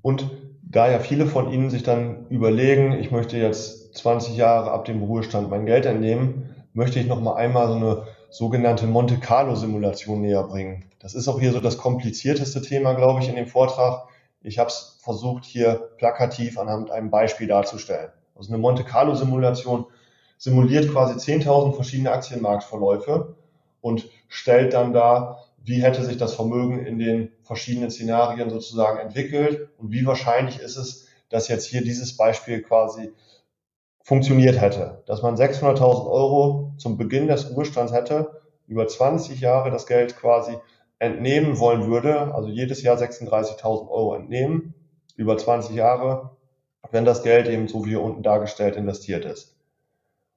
Und da ja viele von Ihnen sich dann überlegen, ich möchte jetzt 20 Jahre ab dem Ruhestand mein Geld entnehmen, möchte ich noch mal einmal so eine sogenannte Monte Carlo Simulation näher bringen. Das ist auch hier so das komplizierteste Thema, glaube ich, in dem Vortrag. Ich habe es versucht, hier plakativ anhand einem Beispiel darzustellen. Also eine Monte Carlo Simulation simuliert quasi 10.000 verschiedene Aktienmarktverläufe und stellt dann dar, wie hätte sich das Vermögen in den verschiedenen Szenarien sozusagen entwickelt und wie wahrscheinlich ist es, dass jetzt hier dieses Beispiel quasi funktioniert hätte, dass man 600.000 Euro zum Beginn des Ruhestands hätte, über 20 Jahre das Geld quasi entnehmen wollen würde, also jedes Jahr 36.000 Euro entnehmen, über 20 Jahre, wenn das Geld eben so wie hier unten dargestellt investiert ist.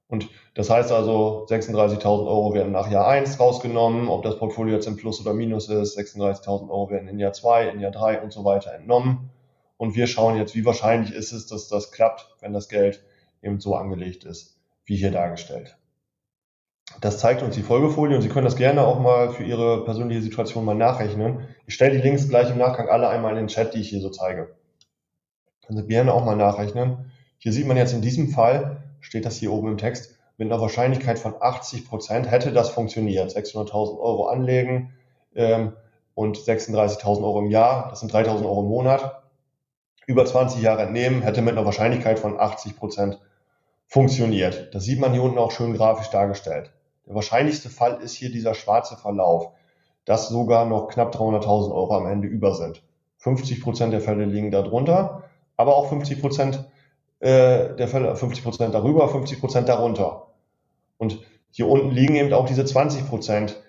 Und das heißt also, 36.000 Euro werden nach Jahr 1 rausgenommen, ob das Portfolio jetzt im Plus oder Minus ist, 36.000 Euro werden in Jahr 2, in Jahr 3 und so weiter entnommen. Und wir schauen jetzt, wie wahrscheinlich ist es, dass das klappt, wenn das Geld eben so angelegt ist, wie hier dargestellt. Das zeigt uns die Folgefolie und Sie können das gerne auch mal für Ihre persönliche Situation mal nachrechnen. Ich stelle die Links gleich im Nachgang alle einmal in den Chat, die ich hier so zeige. Können Sie gerne auch mal nachrechnen. Hier sieht man jetzt in diesem Fall, steht das hier oben im Text, mit einer Wahrscheinlichkeit von 80 Prozent hätte das funktioniert. 600.000 Euro anlegen ähm, und 36.000 Euro im Jahr, das sind 3.000 Euro im Monat. Über 20 Jahre entnehmen, hätte mit einer Wahrscheinlichkeit von 80 Prozent funktioniert. Das sieht man hier unten auch schön grafisch dargestellt. Der wahrscheinlichste Fall ist hier dieser schwarze Verlauf, dass sogar noch knapp 300.000 Euro am Ende über sind. 50 Prozent der Fälle liegen darunter, aber auch 50 Prozent äh, der Fälle 50 Prozent darüber, 50 Prozent darunter. Und hier unten liegen eben auch diese 20 Prozent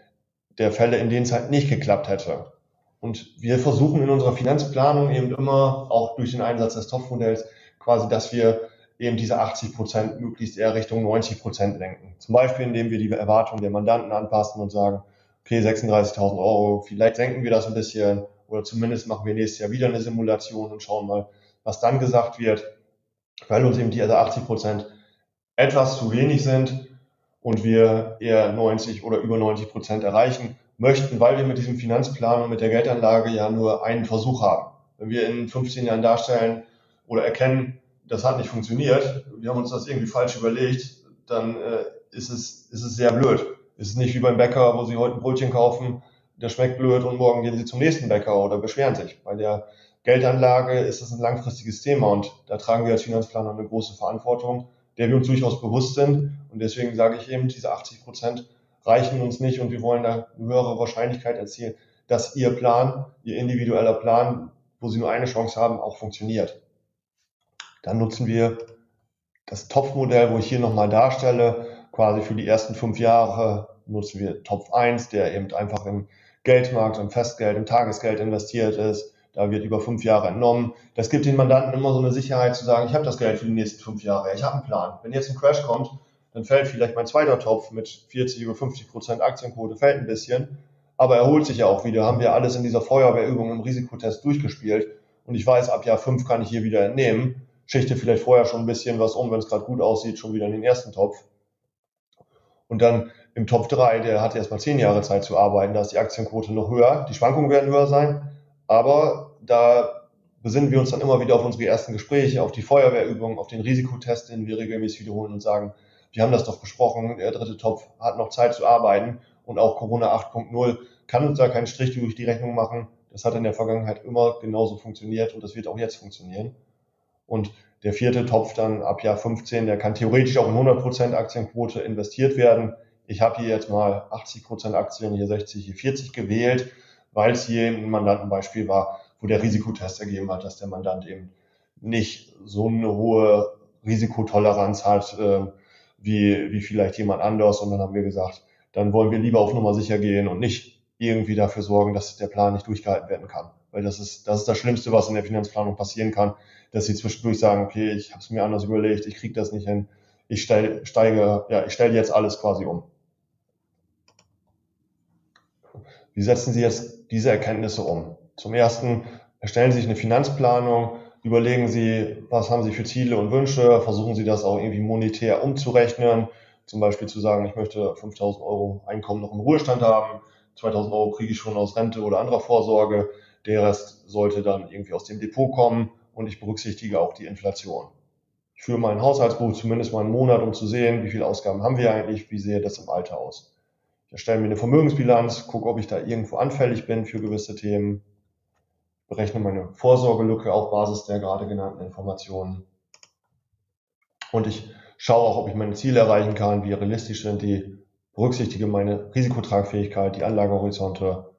der Fälle, in denen es halt nicht geklappt hätte. Und wir versuchen in unserer Finanzplanung eben immer, auch durch den Einsatz des Topfmodells, quasi, dass wir eben diese 80 Prozent möglichst eher Richtung 90 Prozent lenken. Zum Beispiel, indem wir die Erwartungen der Mandanten anpassen und sagen, okay, 36.000 Euro, vielleicht senken wir das ein bisschen oder zumindest machen wir nächstes Jahr wieder eine Simulation und schauen mal, was dann gesagt wird weil uns eben diese 80 Prozent etwas zu wenig sind und wir eher 90 oder über 90 Prozent erreichen möchten, weil wir mit diesem Finanzplan und mit der Geldanlage ja nur einen Versuch haben. Wenn wir in 15 Jahren darstellen oder erkennen, das hat nicht funktioniert, wir haben uns das irgendwie falsch überlegt, dann äh, ist, es, ist es sehr blöd. Es ist nicht wie beim Bäcker, wo Sie heute ein Brötchen kaufen, der schmeckt blöd und morgen gehen Sie zum nächsten Bäcker oder beschweren sich. Bei der Geldanlage ist es ein langfristiges Thema und da tragen wir als Finanzplaner eine große Verantwortung, der wir uns durchaus bewusst sind. Und deswegen sage ich eben, diese 80 Prozent reichen uns nicht und wir wollen da eine höhere Wahrscheinlichkeit erzielen, dass Ihr Plan, Ihr individueller Plan, wo Sie nur eine Chance haben, auch funktioniert. Dann nutzen wir das Topfmodell, wo ich hier nochmal darstelle, quasi für die ersten fünf Jahre nutzen wir Topf 1, der eben einfach im Geldmarkt, im Festgeld, im Tagesgeld investiert ist da wird über fünf Jahre entnommen. Das gibt den Mandanten immer so eine Sicherheit zu sagen, ich habe das Geld für die nächsten fünf Jahre, ich habe einen Plan. Wenn jetzt ein Crash kommt, dann fällt vielleicht mein zweiter Topf mit 40 oder 50 Prozent Aktienquote, fällt ein bisschen, aber erholt sich ja auch wieder. Haben wir alles in dieser Feuerwehrübung im Risikotest durchgespielt und ich weiß, ab Jahr fünf kann ich hier wieder entnehmen, schichte vielleicht vorher schon ein bisschen was um, wenn es gerade gut aussieht, schon wieder in den ersten Topf. Und dann im Top 3, der hat erstmal zehn Jahre Zeit zu arbeiten, da ist die Aktienquote noch höher, die Schwankungen werden höher sein, aber da besinnen wir uns dann immer wieder auf unsere ersten Gespräche, auf die Feuerwehrübungen, auf den Risikotest, den wir regelmäßig wiederholen und sagen, wir haben das doch besprochen, der dritte Topf hat noch Zeit zu arbeiten und auch Corona 8.0 kann uns da keinen Strich durch die Rechnung machen. Das hat in der Vergangenheit immer genauso funktioniert und das wird auch jetzt funktionieren. Und der vierte Topf dann ab Jahr 15, der kann theoretisch auch in 100% Aktienquote investiert werden. Ich habe hier jetzt mal 80% Aktien, hier 60, hier 40 gewählt weil es hier ein Mandantenbeispiel war, wo der Risikotest ergeben hat, dass der Mandant eben nicht so eine hohe Risikotoleranz hat, äh, wie, wie vielleicht jemand anders. Und dann haben wir gesagt, dann wollen wir lieber auf Nummer sicher gehen und nicht irgendwie dafür sorgen, dass der Plan nicht durchgehalten werden kann. Weil das ist, das ist das Schlimmste, was in der Finanzplanung passieren kann, dass sie zwischendurch sagen, okay, ich habe es mir anders überlegt, ich kriege das nicht hin, ich steige, ja, ich stelle jetzt alles quasi um. Wie setzen Sie jetzt diese Erkenntnisse um? Zum ersten erstellen Sie sich eine Finanzplanung, überlegen Sie, was haben Sie für Ziele und Wünsche, versuchen Sie das auch irgendwie monetär umzurechnen, zum Beispiel zu sagen, ich möchte 5000 Euro Einkommen noch im Ruhestand haben, 2000 Euro kriege ich schon aus Rente oder anderer Vorsorge, der Rest sollte dann irgendwie aus dem Depot kommen und ich berücksichtige auch die Inflation. Ich führe mein Haushaltsbuch zumindest mal einen Monat, um zu sehen, wie viele Ausgaben haben wir eigentlich, wie sehe das im Alter aus. Ich erstelle mir eine Vermögensbilanz, gucke, ob ich da irgendwo anfällig bin für gewisse Themen, berechne meine Vorsorgelücke auf Basis der gerade genannten Informationen. Und ich schaue auch, ob ich meine Ziele erreichen kann, wie realistisch sind die, berücksichtige meine Risikotragfähigkeit, die Anlagehorizonte,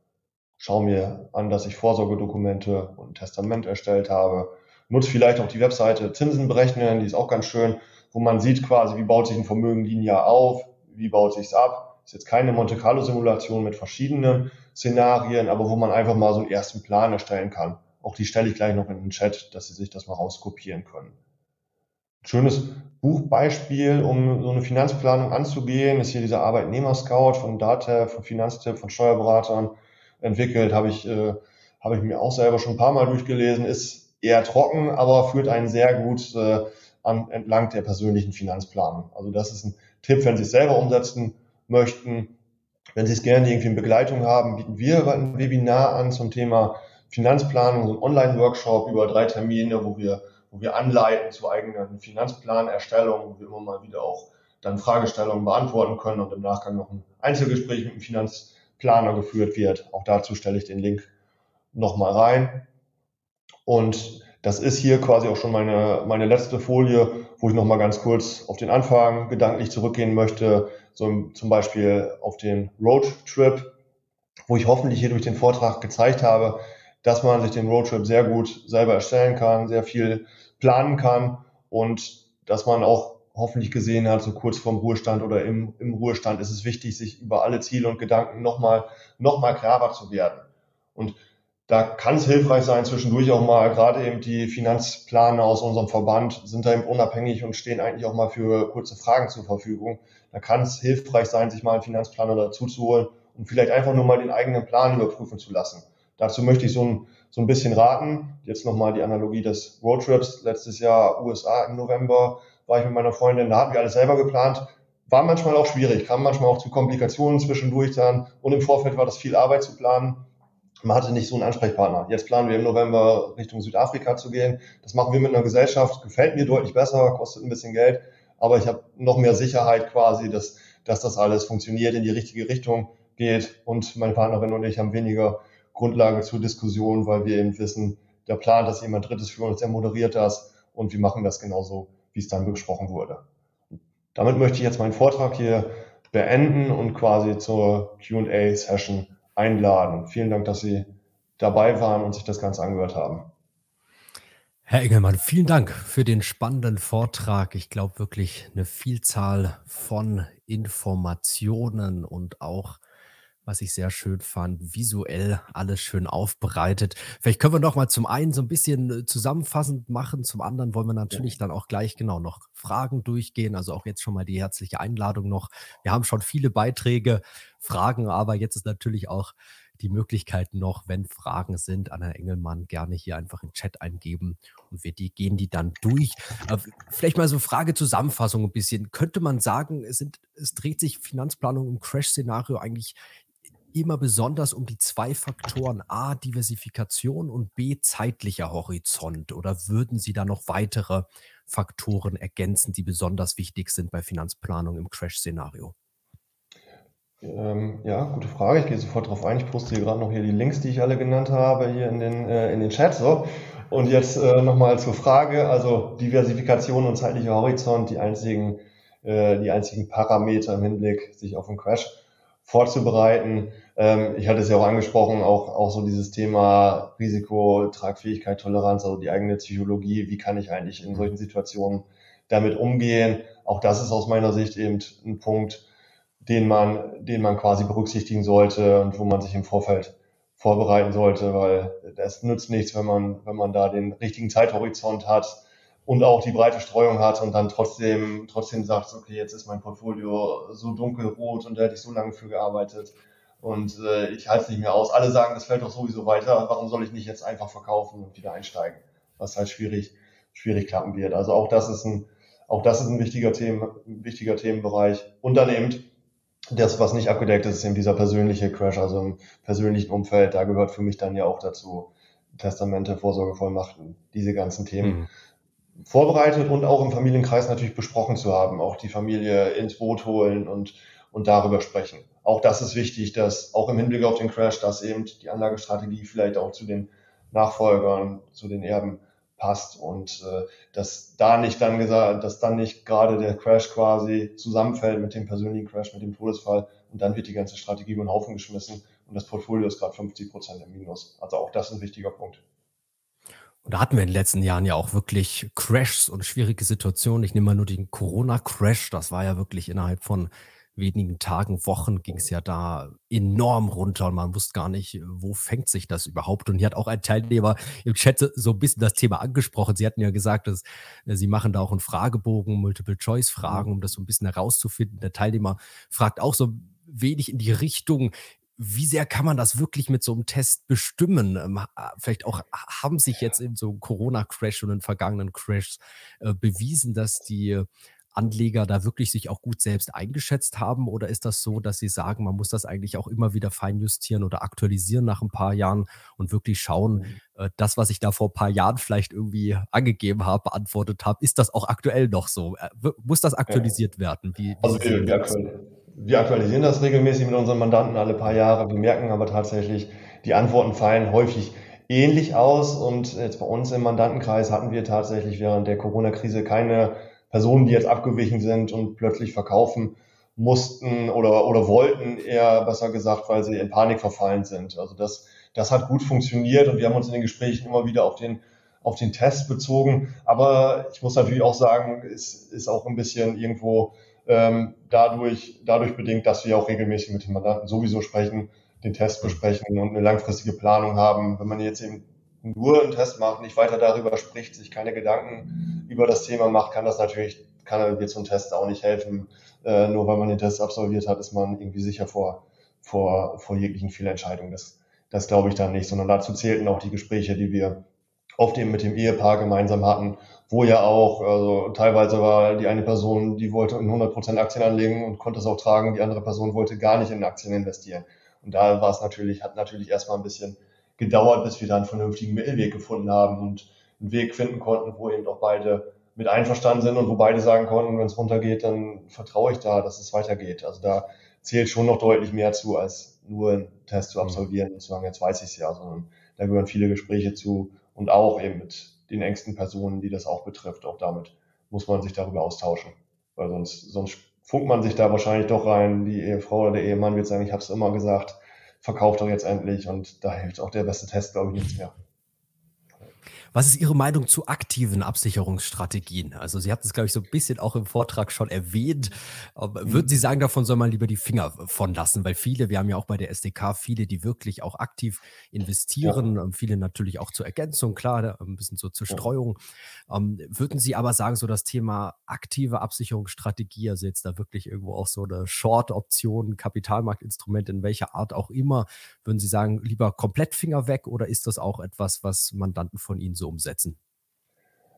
schaue mir an, dass ich Vorsorgedokumente und ein Testament erstellt habe, nutze vielleicht auch die Webseite Zinsen berechnen, die ist auch ganz schön, wo man sieht quasi, wie baut sich ein Vermögen linear auf, wie baut sich es ab, ist jetzt keine Monte Carlo Simulation mit verschiedenen Szenarien, aber wo man einfach mal so einen ersten Plan erstellen kann. Auch die stelle ich gleich noch in den Chat, dass Sie sich das mal rauskopieren können. Ein schönes Buchbeispiel, um so eine Finanzplanung anzugehen, ist hier dieser Arbeitnehmer-Scout von DATEV, von Finanztipp, von Steuerberatern entwickelt. Habe ich, äh, habe ich mir auch selber schon ein paar Mal durchgelesen. Ist eher trocken, aber führt einen sehr gut äh, an, entlang der persönlichen Finanzplanung. Also das ist ein Tipp, wenn Sie es selber umsetzen möchten. Wenn Sie es gerne irgendwie in Begleitung haben, bieten wir ein Webinar an zum Thema Finanzplanung, so ein Online-Workshop über drei Termine, wo wir, wo wir anleiten zur eigenen Finanzplanerstellung, wo wir immer mal wieder auch dann Fragestellungen beantworten können und im Nachgang noch ein Einzelgespräch mit dem Finanzplaner geführt wird. Auch dazu stelle ich den Link nochmal rein. Und das ist hier quasi auch schon meine, meine letzte Folie, wo ich nochmal ganz kurz auf den Anfang gedanklich zurückgehen möchte so zum Beispiel auf den Roadtrip, wo ich hoffentlich hier durch den Vortrag gezeigt habe, dass man sich den Roadtrip sehr gut selber erstellen kann, sehr viel planen kann und dass man auch hoffentlich gesehen hat, so kurz vorm Ruhestand oder im, im Ruhestand ist es wichtig, sich über alle Ziele und Gedanken nochmal noch mal klarer zu werden. Und da kann es hilfreich sein, zwischendurch auch mal, gerade eben die Finanzplaner aus unserem Verband sind da eben unabhängig und stehen eigentlich auch mal für kurze Fragen zur Verfügung. Da kann es hilfreich sein, sich mal einen Finanzplaner dazu zu holen und vielleicht einfach nur mal den eigenen Plan überprüfen zu lassen. Dazu möchte ich so ein, so ein bisschen raten. Jetzt nochmal die Analogie des Roadtrips. Letztes Jahr USA im November war ich mit meiner Freundin, da hatten wir alles selber geplant. War manchmal auch schwierig, kam manchmal auch zu Komplikationen zwischendurch dann und im Vorfeld war das viel Arbeit zu planen man hatte nicht so einen Ansprechpartner. Jetzt planen wir im November Richtung Südafrika zu gehen. Das machen wir mit einer Gesellschaft, gefällt mir deutlich besser, kostet ein bisschen Geld, aber ich habe noch mehr Sicherheit quasi, dass, dass das alles funktioniert, in die richtige Richtung geht und meine Partnerin und ich haben weniger Grundlage zur Diskussion, weil wir eben wissen, der Plan, dass jemand Drittes für uns, der moderiert das und wir machen das genauso, wie es dann besprochen wurde. Damit möchte ich jetzt meinen Vortrag hier beenden und quasi zur Q&A-Session einladen. Vielen Dank, dass Sie dabei waren und sich das Ganze angehört haben.
Herr Engelmann, vielen Dank für den spannenden Vortrag. Ich glaube wirklich eine Vielzahl von Informationen und auch was ich sehr schön fand, visuell alles schön aufbereitet. Vielleicht können wir noch mal zum einen so ein bisschen äh, zusammenfassend machen, zum anderen wollen wir
Ja,
natürlich dann auch gleich genau noch Fragen durchgehen. Also auch jetzt schon mal die herzliche Einladung noch. Wir haben schon viele Beiträge, Fragen, aber jetzt ist natürlich auch die Möglichkeit noch, wenn Fragen sind, an Herrn Engelmann gerne hier einfach im Chat eingeben und wir die gehen die dann durch. Äh, vielleicht mal so Frage Zusammenfassung ein bisschen. Könnte man sagen, es sind es dreht sich Finanzplanung im Crash-Szenario eigentlich immer besonders um die 2 Faktoren A, Diversifikation und B, zeitlicher Horizont? Oder würden Sie da noch weitere Faktoren ergänzen, die besonders wichtig sind bei Finanzplanung im Crash-Szenario?
ähm, ja, gute Frage. Ich gehe sofort darauf ein. Ich poste hier gerade noch hier die Links, die ich alle genannt habe, hier in den, äh, in den Chat. So. Und jetzt äh, nochmal zur Frage. Also Diversifikation und zeitlicher Horizont, die einzigen, äh, die einzigen Parameter im Hinblick sich auf den Crash vorzubereiten. Ähm, ich hatte es ja auch angesprochen, auch, auch so dieses Thema Risiko, Tragfähigkeit, Toleranz, also die eigene Psychologie. Wie kann ich eigentlich in solchen Situationen damit umgehen? Auch das ist aus meiner Sicht eben ein Punkt, den man, den man quasi berücksichtigen sollte und wo man sich im Vorfeld vorbereiten sollte, weil es nützt nichts, wenn man, wenn man da den richtigen Zeithorizont hat und auch die breite Streuung hat und dann trotzdem, trotzdem sagt, okay, jetzt ist mein Portfolio so dunkelrot und da hätte ich so lange für gearbeitet und äh, ich halte es nicht mehr aus. Alle sagen, das fällt doch sowieso weiter, warum soll ich nicht jetzt einfach verkaufen und wieder einsteigen? Was halt schwierig, schwierig klappen wird. Also auch das ist ein, auch das ist ein wichtiger Themen, wichtiger Themenbereich. Und dann eben das, was nicht abgedeckt ist, ist eben dieser persönliche Crash, also im persönlichen Umfeld. Da gehört für mich dann ja auch dazu Testamente, Vorsorgevollmachten, diese ganzen Themen
Mhm.
Vorbereitet und auch im Familienkreis natürlich besprochen zu haben, auch die Familie ins Boot holen und, und darüber sprechen. Auch das ist wichtig, dass auch im Hinblick auf den Crash, dass eben die Anlagestrategie vielleicht auch zu den Nachfolgern, zu den Erben passt und äh, dass da nicht dann gesagt, dass dann nicht gerade der Crash quasi zusammenfällt mit dem persönlichen Crash, mit dem Todesfall und dann wird die ganze Strategie über den Haufen geschmissen und das Portfolio ist gerade 50 Prozent im Minus. Also auch das ist ein wichtiger Punkt.
Und da hatten wir in den letzten Jahren ja auch wirklich Crashs und schwierige Situationen. Ich nehme mal nur den Corona-Crash. Das war ja wirklich innerhalb von wenigen Tagen, Wochen ging es ja da enorm runter und man wusste gar nicht, wo fängt sich das überhaupt. Und hier hat auch ein Teilnehmer im Chat so ein bisschen das Thema angesprochen. Sie hatten ja gesagt, dass äh, Sie machen da auch einen Fragebogen, Multiple-Choice-Fragen, um das so ein bisschen herauszufinden. Der Teilnehmer fragt auch so wenig in die Richtung, wie sehr kann man das wirklich mit so einem Test bestimmen? Ähm, vielleicht auch haben sich jetzt in so Corona-Crash und in vergangenen Crashs, äh, bewiesen, dass die Anleger da wirklich sich auch gut selbst eingeschätzt haben? Oder ist das so, dass Sie sagen, man muss das eigentlich auch immer wieder feinjustieren oder aktualisieren nach ein paar Jahren und wirklich schauen,
Mhm.
äh, das, was ich da vor ein paar Jahren vielleicht irgendwie angegeben habe, beantwortet habe, ist das auch aktuell noch so? Äh, muss das aktualisiert werden? Wie wie
Also wir, wir,
das?
Wir aktualisieren das regelmäßig mit unseren Mandanten alle paar Jahre. Wir merken aber tatsächlich, die Antworten fallen häufig ähnlich aus. Und jetzt bei uns im Mandantenkreis hatten wir tatsächlich während der Corona-Krise keine Personen, die jetzt abgewichen sind und plötzlich verkaufen mussten oder, oder wollten, eher besser gesagt, weil sie in Panik verfallen sind. Also das, das hat gut funktioniert und wir haben uns in den Gesprächen immer wieder auf den, auf den Test bezogen. Aber ich muss natürlich auch sagen, es ist auch ein bisschen irgendwo ähm, dadurch, dadurch bedingt, dass wir auch regelmäßig mit den Mandanten sowieso sprechen, den Test
Mhm.
besprechen und eine langfristige Planung haben. Wenn man jetzt eben nur einen Test macht, nicht weiter darüber spricht, sich keine Gedanken über das Thema macht, kann das natürlich, kann jetzt so ein Test auch nicht helfen. Äh, nur weil man den Test absolviert hat, ist man irgendwie sicher vor, vor, vor jeglichen Fehlentscheidungen. Das, das glaube ich dann nicht, sondern dazu zählten auch die Gespräche, die wir oft eben mit dem Ehepaar gemeinsam hatten, wo ja auch, also teilweise war die eine Person, die wollte in 100% Aktien anlegen und konnte es auch tragen, die andere Person wollte gar nicht in Aktien investieren. Und da war es natürlich, hat natürlich erstmal ein bisschen gedauert, bis wir da einen vernünftigen Mittelweg gefunden haben und einen Weg finden konnten, wo eben auch beide mit einverstanden sind und wo beide sagen konnten, wenn es runtergeht, dann vertraue ich da, dass es weitergeht. Also da zählt schon noch deutlich mehr zu, als nur einen Test zu
Mhm.
absolvieren und zu sagen, jetzt weiß ich es ja, sondern da gehören viele Gespräche zu und auch eben mit den engsten Personen, die das auch betrifft. Auch damit muss man sich darüber austauschen, weil sonst, sonst funkt man sich da wahrscheinlich doch rein. Die Ehefrau oder der Ehemann wird sagen, ich habe es immer gesagt, verkauft doch jetzt endlich und da hilft auch der beste Test, glaube ich, nichts mehr.
Was ist Ihre Meinung zu aktiven Absicherungsstrategien? Also Sie hatten es, glaube ich, so ein bisschen auch im Vortrag schon erwähnt. Ähm, würden
Mhm.
Sie sagen, davon soll man lieber die Finger von lassen? Weil viele, wir haben ja auch bei der SDK viele, die wirklich auch aktiv
Ja,
investieren, ähm, viele natürlich auch zur Ergänzung, klar, da ein bisschen so zur
ja.
Streuung. Ähm, würden Sie aber sagen, so das Thema aktive Absicherungsstrategie, also jetzt da wirklich irgendwo auch so eine Short-Option, Kapitalmarktinstrument in welcher Art auch immer, würden Sie sagen, lieber komplett Finger weg oder ist das auch etwas, was Mandanten von Ihnen so umsetzen?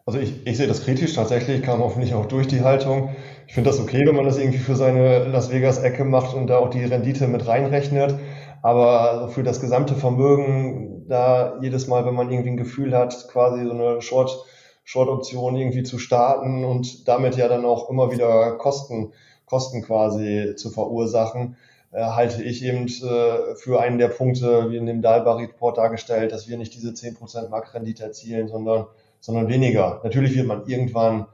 Also ich, ich sehe das kritisch, tatsächlich kam hoffentlich auch durch die Haltung. Ich finde das okay, wenn man das irgendwie für seine Las Vegas-Ecke macht und da auch die Rendite mit reinrechnet. Aber für das gesamte Vermögen, da jedes Mal, wenn man irgendwie ein Gefühl hat, quasi so eine Short, Short-Option irgendwie zu starten und damit ja dann auch immer wieder Kosten, Kosten quasi zu verursachen, halte ich eben äh, für einen der Punkte, wie in dem Dalbar-Report dargestellt, dass wir nicht diese 10% Marktrendite erzielen, sondern sondern weniger. Natürlich wird man irgendwann,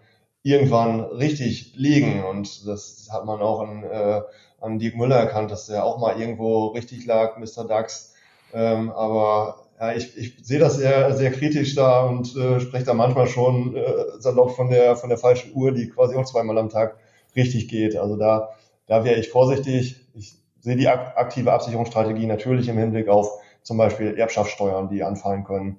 irgendwann richtig liegen und das hat man auch an, äh, an Dirk Müller erkannt, dass der auch mal irgendwo richtig lag, Mr. DAX. Ähm, aber ja, ich, ich sehe das sehr, sehr kritisch da und äh, spreche da manchmal schon äh, salopp von der, von der falschen Uhr, die quasi auch zweimal am Tag richtig geht. Also da, da wäre ich vorsichtig. Ich sehe die aktive Absicherungsstrategie natürlich im Hinblick auf zum Beispiel Erbschaftssteuern, die anfallen können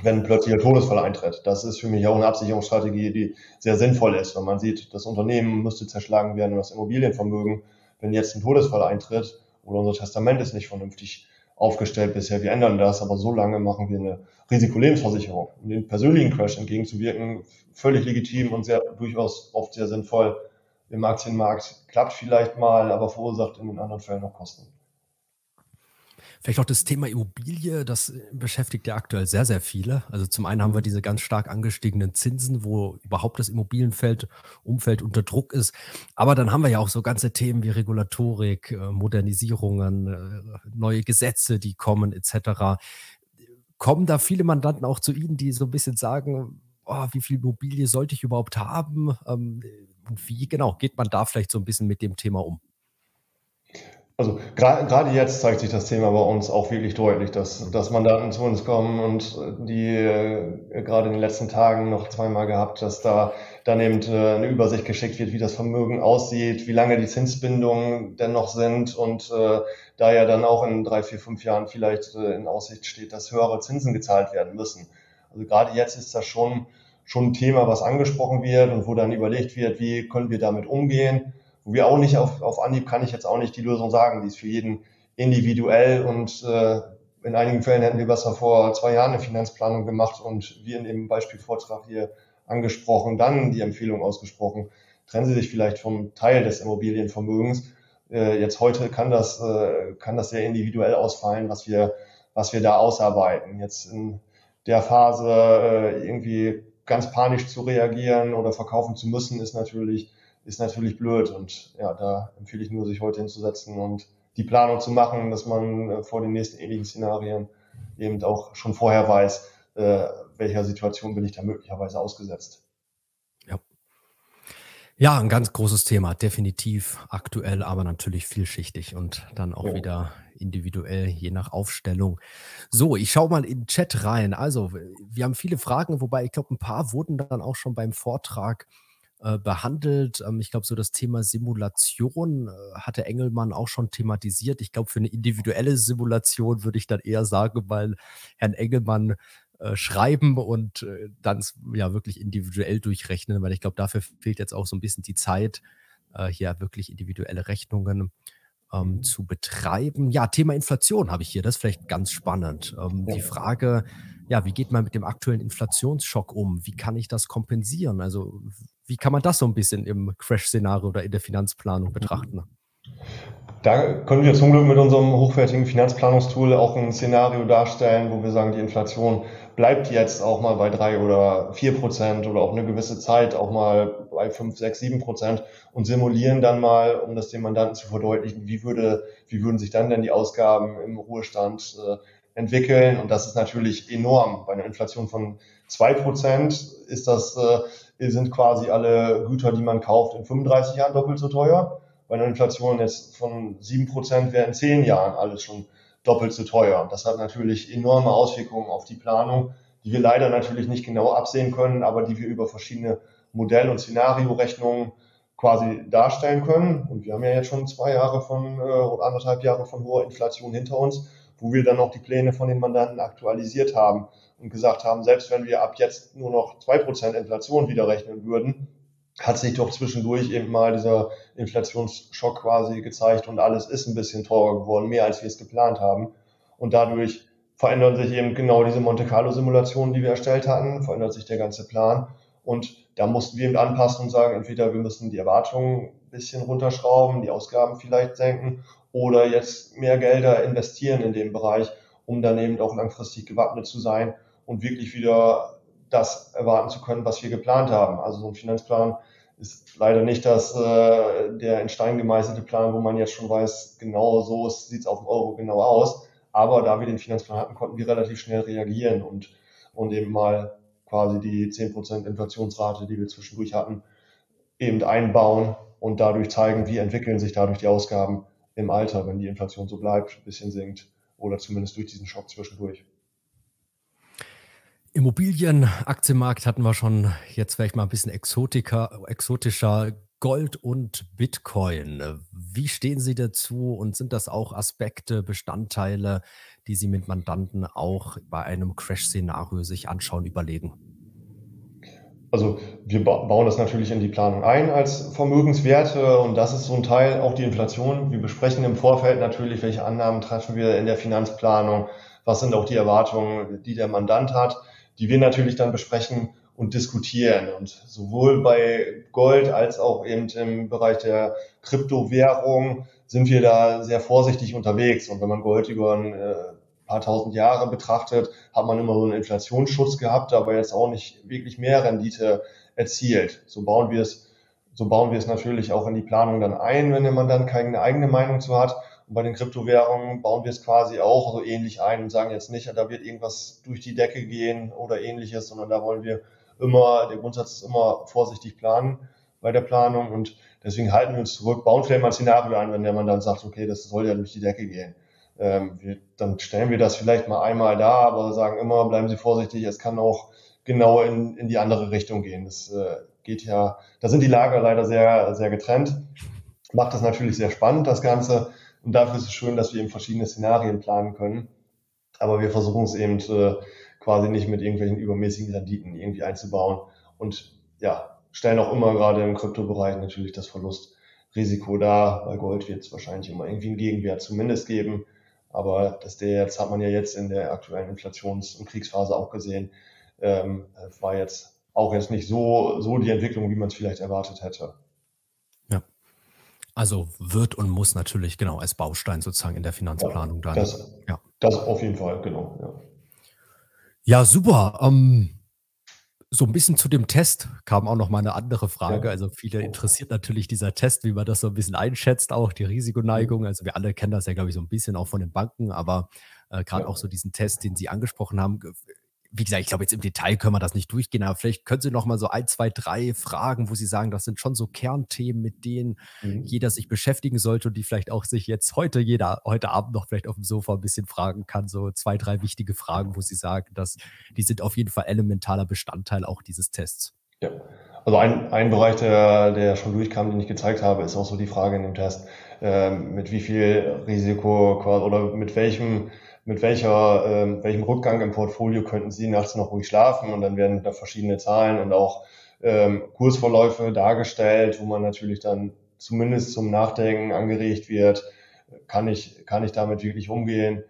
wenn plötzlich ein Todesfall eintritt. Das ist für mich auch eine Absicherungsstrategie, die sehr sinnvoll ist, wenn man sieht, das Unternehmen müsste zerschlagen werden und das Immobilienvermögen, wenn jetzt ein Todesfall eintritt oder unser Testament ist nicht vernünftig aufgestellt bisher, wir ändern das, aber so lange machen wir eine Risikolebensversicherung. Um den persönlichen Crash entgegenzuwirken, völlig legitim und sehr durchaus oft sehr sinnvoll im Aktienmarkt. Klappt vielleicht mal, aber verursacht in den anderen Fällen noch Kosten.
Vielleicht auch das Thema Immobilie, das äh, beschäftigt ja aktuell sehr, sehr viele. Also zum einen haben wir diese ganz stark angestiegenen Zinsen, wo überhaupt das Immobilienfeld Umfeld unter Druck ist. Aber dann haben wir ja auch so ganze Themen wie Regulatorik, äh, Modernisierungen, äh, neue Gesetze, die kommen, etc. Kommen da viele Mandanten auch zu Ihnen, die so ein bisschen sagen, oh, wie viel Immobilie sollte ich überhaupt haben? Und wie genau geht man da vielleicht so ein bisschen mit dem Thema um?
Also gerade jetzt zeigt sich das Thema bei uns auch wirklich deutlich, dass, dass Mandanten zu uns kommen und die äh, gerade in den letzten Tagen noch zweimal gehabt, dass da dann eben äh, eine Übersicht geschickt wird, wie das Vermögen aussieht, wie lange die Zinsbindungen denn noch sind und äh, da ja dann auch in drei, vier, fünf Jahren vielleicht äh, in Aussicht steht, dass höhere Zinsen gezahlt werden müssen. Also gerade jetzt ist das schon, schon ein Thema, was angesprochen wird und wo dann überlegt wird, wie können wir damit umgehen wo wir auch nicht auf, auf Anhieb kann ich jetzt auch nicht die Lösung sagen. Die ist für jeden individuell und äh, in einigen Fällen hätten wir besser vor zwei Jahren eine Finanzplanung gemacht und wie in dem Beispielvortrag hier angesprochen, dann die Empfehlung ausgesprochen, trennen Sie sich vielleicht vom Teil des Immobilienvermögens. Äh, jetzt heute kann das, äh, kann das sehr individuell ausfallen, was wir, was wir da ausarbeiten. Jetzt in der Phase äh, irgendwie ganz panisch zu reagieren oder verkaufen zu müssen, ist natürlich ist natürlich blöd. Und ja, da empfehle ich nur, sich heute hinzusetzen und die Planung zu machen, dass man äh, vor den nächsten ähnlichen Szenarien eben auch schon vorher weiß, äh, welcher Situation bin ich da möglicherweise ausgesetzt.
Ja. Ja, ein ganz großes Thema, definitiv aktuell, aber natürlich vielschichtig und dann auch
Ja.
wieder individuell, je nach Aufstellung. So, ich schaue mal in den Chat rein. Also, wir haben viele Fragen, wobei ich glaube, ein paar wurden dann auch schon beim Vortrag äh, behandelt. Ähm, ich glaube, so das Thema Simulation äh, hatte Engelmann auch schon thematisiert. Ich glaube, für eine individuelle Simulation würde ich dann eher sagen, weil Herrn Engelmann äh, schreiben und äh, dann ja wirklich individuell durchrechnen, weil ich glaube, dafür fehlt jetzt auch so ein bisschen die Zeit, äh, hier wirklich individuelle Rechnungen ähm,
Mhm.
zu betreiben. Ja, Thema Inflation habe ich hier, das ist vielleicht ganz spannend. Ähm,
Ja.
die Frage, ja, wie geht man mit dem aktuellen Inflationsschock um? Wie kann ich das kompensieren? Also, wie kann man das so ein bisschen im Crash-Szenario oder in der Finanzplanung betrachten?
Da können wir zum Glück mit unserem hochwertigen Finanzplanungstool auch ein Szenario darstellen, wo wir sagen, die Inflation bleibt jetzt auch mal bei drei oder vier Prozent oder auch eine gewisse Zeit auch mal bei fünf, sechs, sieben Prozent und simulieren dann mal, um das dem Mandanten zu verdeutlichen, wie würde, wie würden sich dann denn die Ausgaben im Ruhestand äh, entwickeln. Und das ist natürlich enorm. Bei einer Inflation von zwei Prozent ist das, äh, sind quasi alle Güter, die man kauft, in 35 Jahren doppelt so teuer bei einer Inflation jetzt von 7% wäre in zehn Jahren alles schon doppelt so teuer. Das hat natürlich enorme Auswirkungen auf die Planung. die wir leider natürlich nicht genau absehen können, aber die wir über verschiedene Modell- und Szenariorechnungen quasi darstellen können. Und wir haben ja jetzt schon zwei Jahre von äh, oder anderthalb Jahre von hoher Inflation hinter uns, wo wir dann auch die Pläne von den Mandanten aktualisiert haben und gesagt haben, selbst wenn wir ab jetzt nur noch zwei Prozent Inflation wieder rechnen würden, hat sich doch zwischendurch eben mal dieser Inflationsschock quasi gezeigt und alles ist ein bisschen teurer geworden, mehr als wir es geplant haben. Und dadurch verändern sich eben genau diese Monte Carlo Simulationen, die wir erstellt hatten, verändert sich der ganze Plan. Und da mussten wir eben anpassen und sagen, entweder wir müssen die Erwartungen ein bisschen runterschrauben, die Ausgaben vielleicht senken oder jetzt mehr Gelder investieren in dem Bereich, um dann eben auch langfristig gewappnet zu sein und wirklich wieder das erwarten zu können, was wir geplant haben. Also so ein Finanzplan ist leider nicht das, äh, der in Stein gemeißelte Plan, wo man jetzt schon weiß, genau so sieht es auf dem Euro genau aus. Aber da wir den Finanzplan hatten, konnten wir relativ schnell reagieren und, und eben mal quasi die 10% Inflationsrate, die wir zwischendurch hatten, eben einbauen und dadurch zeigen, wie entwickeln sich dadurch die Ausgaben im Alter, wenn die Inflation so bleibt, ein bisschen sinkt oder zumindest durch diesen Schock zwischendurch.
Immobilienaktienmarkt hatten wir schon, jetzt vielleicht mal ein bisschen exotischer Gold und Bitcoin. Wie stehen Sie dazu und sind das auch Aspekte, Bestandteile, die Sie mit Mandanten auch bei einem Crash-Szenario sich anschauen, überlegen?
Also wir bauen das natürlich in die Planung ein als Vermögenswerte und das ist so ein Teil, auch die Inflation. Wir besprechen im Vorfeld natürlich, welche Annahmen treffen wir in der Finanzplanung, was sind auch die Erwartungen, die der Mandant hat die wir natürlich dann besprechen und diskutieren. Und sowohl bei Gold als auch eben im Bereich der Kryptowährung sind wir da sehr vorsichtig unterwegs. Und wenn man Gold über ein äh, paar tausend Jahre betrachtet, hat man immer so einen Inflationsschutz gehabt, aber jetzt auch nicht wirklich mehr Rendite erzielt. So bauen wir es, so bauen wir es natürlich auch in die Planung dann ein, wenn man dann keine eigene Meinung zu hat. Und bei den Kryptowährungen bauen wir es quasi auch so ähnlich ein und sagen jetzt nicht, da wird irgendwas durch die Decke gehen oder ähnliches, sondern da wollen wir immer, der Grundsatz ist immer vorsichtig planen bei der Planung und deswegen halten wir uns zurück, bauen vielleicht mal ein Szenario ein, wenn der man dann sagt, okay, das soll ja durch die Decke gehen. Ähm, wir, dann stellen wir das vielleicht mal einmal da, aber sagen immer, bleiben Sie vorsichtig, es kann auch genau in, in die andere Richtung gehen. Das äh, geht ja, da sind die Lager leider sehr, sehr getrennt. Macht das natürlich sehr spannend, das Ganze. Und dafür ist es schön, dass wir eben verschiedene Szenarien planen können. Aber wir versuchen es eben äh, quasi nicht mit irgendwelchen übermäßigen Renditen irgendwie einzubauen. Und ja, stellen auch immer gerade im Kryptobereich natürlich das Verlustrisiko da. Bei Gold wird es wahrscheinlich immer irgendwie einen Gegenwert zumindest geben. Aber das der jetzt hat man ja jetzt in der aktuellen Inflations- und Kriegsphase auch gesehen, ähm, war jetzt auch jetzt nicht so, so die Entwicklung, wie man es vielleicht erwartet hätte.
Also wird und muss natürlich genau als Baustein sozusagen in der Finanzplanung dann.
Das, ja. das auf jeden Fall, genau. Ja,
ja super. Ähm, so ein bisschen zu dem Test kam auch noch mal eine andere Frage. Ja. Also viele interessiert natürlich dieser Test, wie man das so ein bisschen einschätzt, auch die Risikoneigung. Also wir alle kennen das ja, glaube ich, so ein bisschen auch von den Banken, aber äh, gerade ja. auch so diesen Test, den Sie angesprochen haben, wie gesagt, ich glaube, jetzt im Detail können wir das nicht durchgehen, aber vielleicht können Sie noch mal so ein, zwei, drei Fragen, wo Sie sagen, das sind schon so Kernthemen, mit denen mhm. jeder sich beschäftigen sollte und die vielleicht auch sich jetzt heute, jeder heute Abend noch vielleicht auf dem Sofa ein bisschen fragen kann. So zwei, drei wichtige Fragen, wo Sie sagen, dass die sind auf jeden Fall elementarer Bestandteil auch dieses Tests.
Ja. Also ein, ein Bereich, der, der schon durchkam, den ich gezeigt habe, ist auch so die Frage in dem Test, äh, mit wie viel Risiko oder mit welchem mit welcher, äh, welchem Rückgang im Portfolio könnten Sie nachts noch ruhig schlafen und dann werden da verschiedene Zahlen und auch ähm, Kursverläufe dargestellt, wo man natürlich dann zumindest zum Nachdenken angeregt wird, kann ich, kann ich damit wirklich umgehen,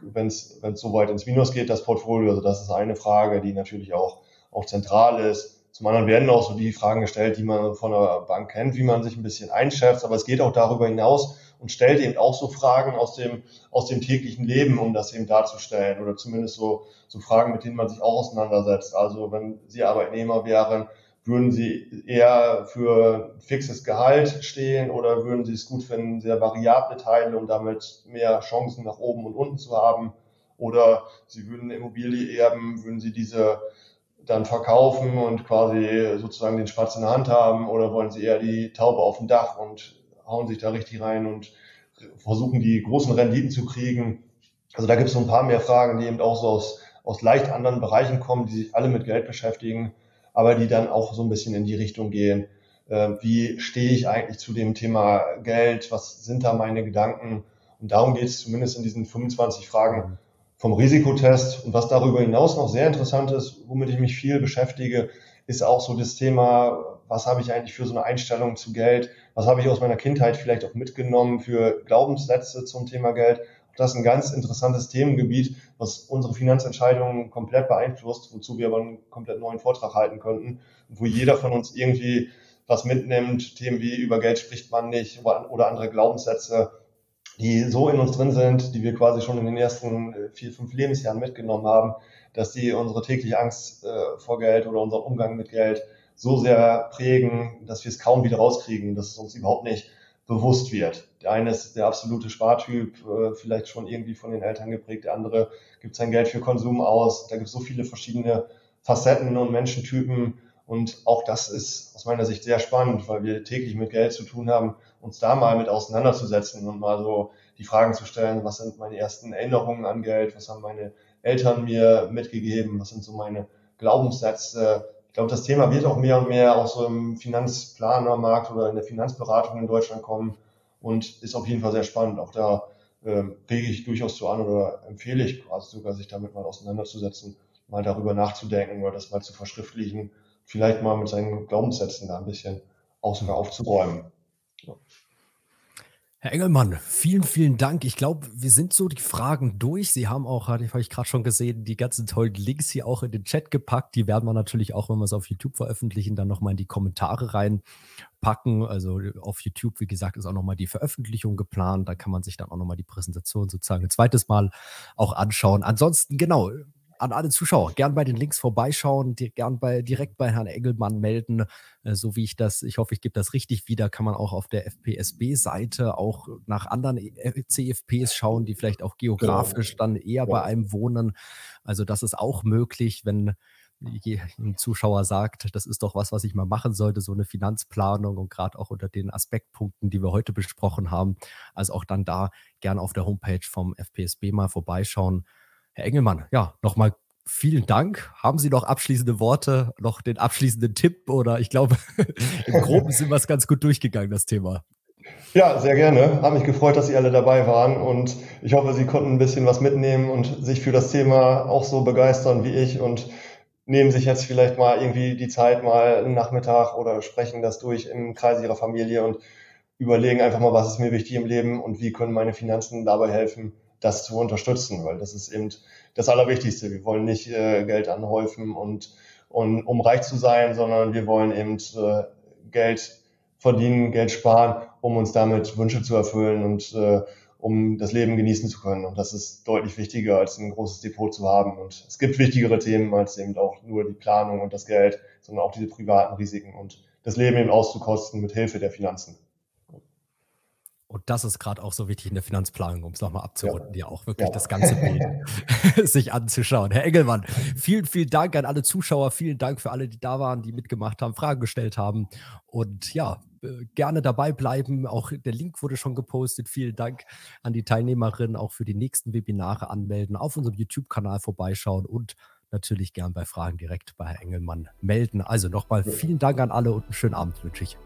wenn es so weit ins Minus geht, das Portfolio. Also das ist eine Frage, die natürlich auch, auch zentral ist. Zum anderen werden auch so die Fragen gestellt, die man von der Bank kennt, wie man sich ein bisschen einschätzt. Aber es geht auch darüber hinaus, und stellt eben auch so Fragen aus dem, aus dem täglichen Leben, um das eben darzustellen oder zumindest so, so Fragen, mit denen man sich auch auseinandersetzt. Also wenn Sie Arbeitnehmer wären, würden Sie eher für fixes Gehalt stehen oder würden Sie es gut finden, sehr variable Teile und damit mehr Chancen nach oben und unten zu haben? Oder Sie würden eine Immobilie erben, würden Sie diese dann verkaufen und quasi sozusagen den Spatz in der Hand haben oder wollen Sie eher die Taube auf dem Dach und hauen sich da richtig rein und versuchen die großen Renditen zu kriegen. Also da gibt es so ein paar mehr Fragen, die eben auch so aus, aus leicht anderen Bereichen kommen, die sich alle mit Geld beschäftigen, aber die dann auch so ein bisschen in die Richtung gehen. Äh, wie stehe ich eigentlich zu dem Thema Geld? Was sind da meine Gedanken? Und darum geht es zumindest in diesen 25 Fragen vom Risikotest. Und was darüber hinaus noch sehr interessant ist, womit ich mich viel beschäftige, ist auch so das Thema, was habe ich eigentlich für so eine Einstellung zu Geld? Was habe ich aus meiner Kindheit vielleicht auch mitgenommen für Glaubenssätze zum Thema Geld? Das ist ein ganz interessantes Themengebiet, was unsere Finanzentscheidungen komplett beeinflusst, wozu wir aber einen komplett neuen Vortrag halten könnten, wo jeder von uns irgendwie was mitnimmt, Themen wie über Geld spricht man nicht oder andere Glaubenssätze, die so in uns drin sind, die wir quasi schon in den ersten äh, vier, fünf Lebensjahren mitgenommen haben, dass die unsere tägliche Angst äh, vor Geld oder unseren Umgang mit Geld so sehr prägen, dass wir es kaum wieder rauskriegen, dass es uns überhaupt nicht bewusst wird. Der eine ist der absolute Spartyp, äh, vielleicht schon irgendwie von den Eltern geprägt, der andere gibt sein Geld für Konsum aus. Da gibt es so viele verschiedene Facetten und Menschentypen. Und auch das ist aus meiner Sicht sehr spannend, weil wir täglich mit Geld zu tun haben, uns da mal mit auseinanderzusetzen und mal so die Fragen zu stellen, was sind meine ersten Erinnerungen an Geld, was haben meine Eltern mir mitgegeben, was sind so meine Glaubenssätze. Ich glaube, das Thema wird auch mehr und mehr auch so im Finanzplanermarkt oder in der Finanzberatung in Deutschland kommen und ist auf jeden Fall sehr spannend. Auch da äh, rege ich durchaus zu an oder empfehle ich quasi sogar, sich damit mal auseinanderzusetzen, mal darüber nachzudenken oder das mal zu verschriftlichen vielleicht mal mit seinen Glaubenssätzen da ein bisschen sogar aufzuräumen. Ja.
Herr Engelmann, vielen, vielen Dank. Ich glaube, wir sind so die Fragen durch. Sie haben auch, hatte ich gerade schon gesehen, die ganzen tollen Links hier auch in den Chat gepackt. Die werden wir natürlich auch, wenn wir es auf YouTube veröffentlichen, dann nochmal in die Kommentare reinpacken. Also auf YouTube, wie gesagt, ist auch nochmal die Veröffentlichung geplant. Da kann man sich dann auch nochmal die Präsentation sozusagen ein zweites Mal auch anschauen. Ansonsten, genau, an alle Zuschauer, gern bei den Links vorbeischauen, gern bei, direkt bei Herrn Engelmann melden, äh, so wie ich das, ich hoffe, ich gebe das richtig wieder, kann man auch auf der FPSB-Seite auch nach anderen äh, CFPs schauen, die vielleicht auch geografisch genau. dann eher bei einem wohnen. Also das ist auch möglich, wenn ein Zuschauer sagt, das ist doch was, was ich mal machen sollte, so eine Finanzplanung und gerade auch unter den Aspektpunkten, die wir heute besprochen haben. Also auch dann da gern auf der Homepage vom FPSB mal vorbeischauen. Herr Engelmann, ja, nochmal vielen Dank. Haben Sie noch abschließende Worte, noch den abschließenden Tipp oder ich glaube, im Groben sind wir es ganz gut durchgegangen, das Thema.
Ja, sehr gerne. Hat mich gefreut, dass Sie alle dabei waren und ich hoffe, Sie konnten ein bisschen was mitnehmen und sich für das Thema auch so begeistern wie ich und nehmen sich jetzt vielleicht mal irgendwie die Zeit mal einen Nachmittag oder sprechen das durch im Kreis Ihrer Familie und überlegen einfach mal, was ist mir wichtig im Leben und wie können meine Finanzen dabei helfen, das zu unterstützen, weil das ist eben das Allerwichtigste. Wir wollen nicht äh, Geld anhäufen und, und um reich zu sein, sondern wir wollen eben äh, Geld verdienen, Geld sparen, um uns damit Wünsche zu erfüllen und äh, um das Leben genießen zu können. Und das ist deutlich wichtiger, als ein großes Depot zu haben. Und es gibt wichtigere Themen als eben auch nur die Planung und das Geld, sondern auch diese privaten Risiken und das Leben eben auszukosten mit Hilfe der Finanzen.
Und das ist gerade auch so wichtig in der Finanzplanung, um es nochmal abzurunden, ja, ja auch wirklich ja. das ganze Bild sich anzuschauen. Herr Engelmann, vielen, vielen Dank an alle Zuschauer, vielen Dank für alle, die da waren, die mitgemacht haben, Fragen gestellt haben. Und ja, äh, gerne dabei bleiben. Auch der Link wurde schon gepostet. Vielen Dank an die Teilnehmerinnen, auch für die nächsten Webinare anmelden, auf unserem YouTube-Kanal vorbeischauen und natürlich gern bei Fragen direkt bei Herr Engelmann melden. Also nochmal vielen Dank an alle und einen schönen Abend wünsche ich.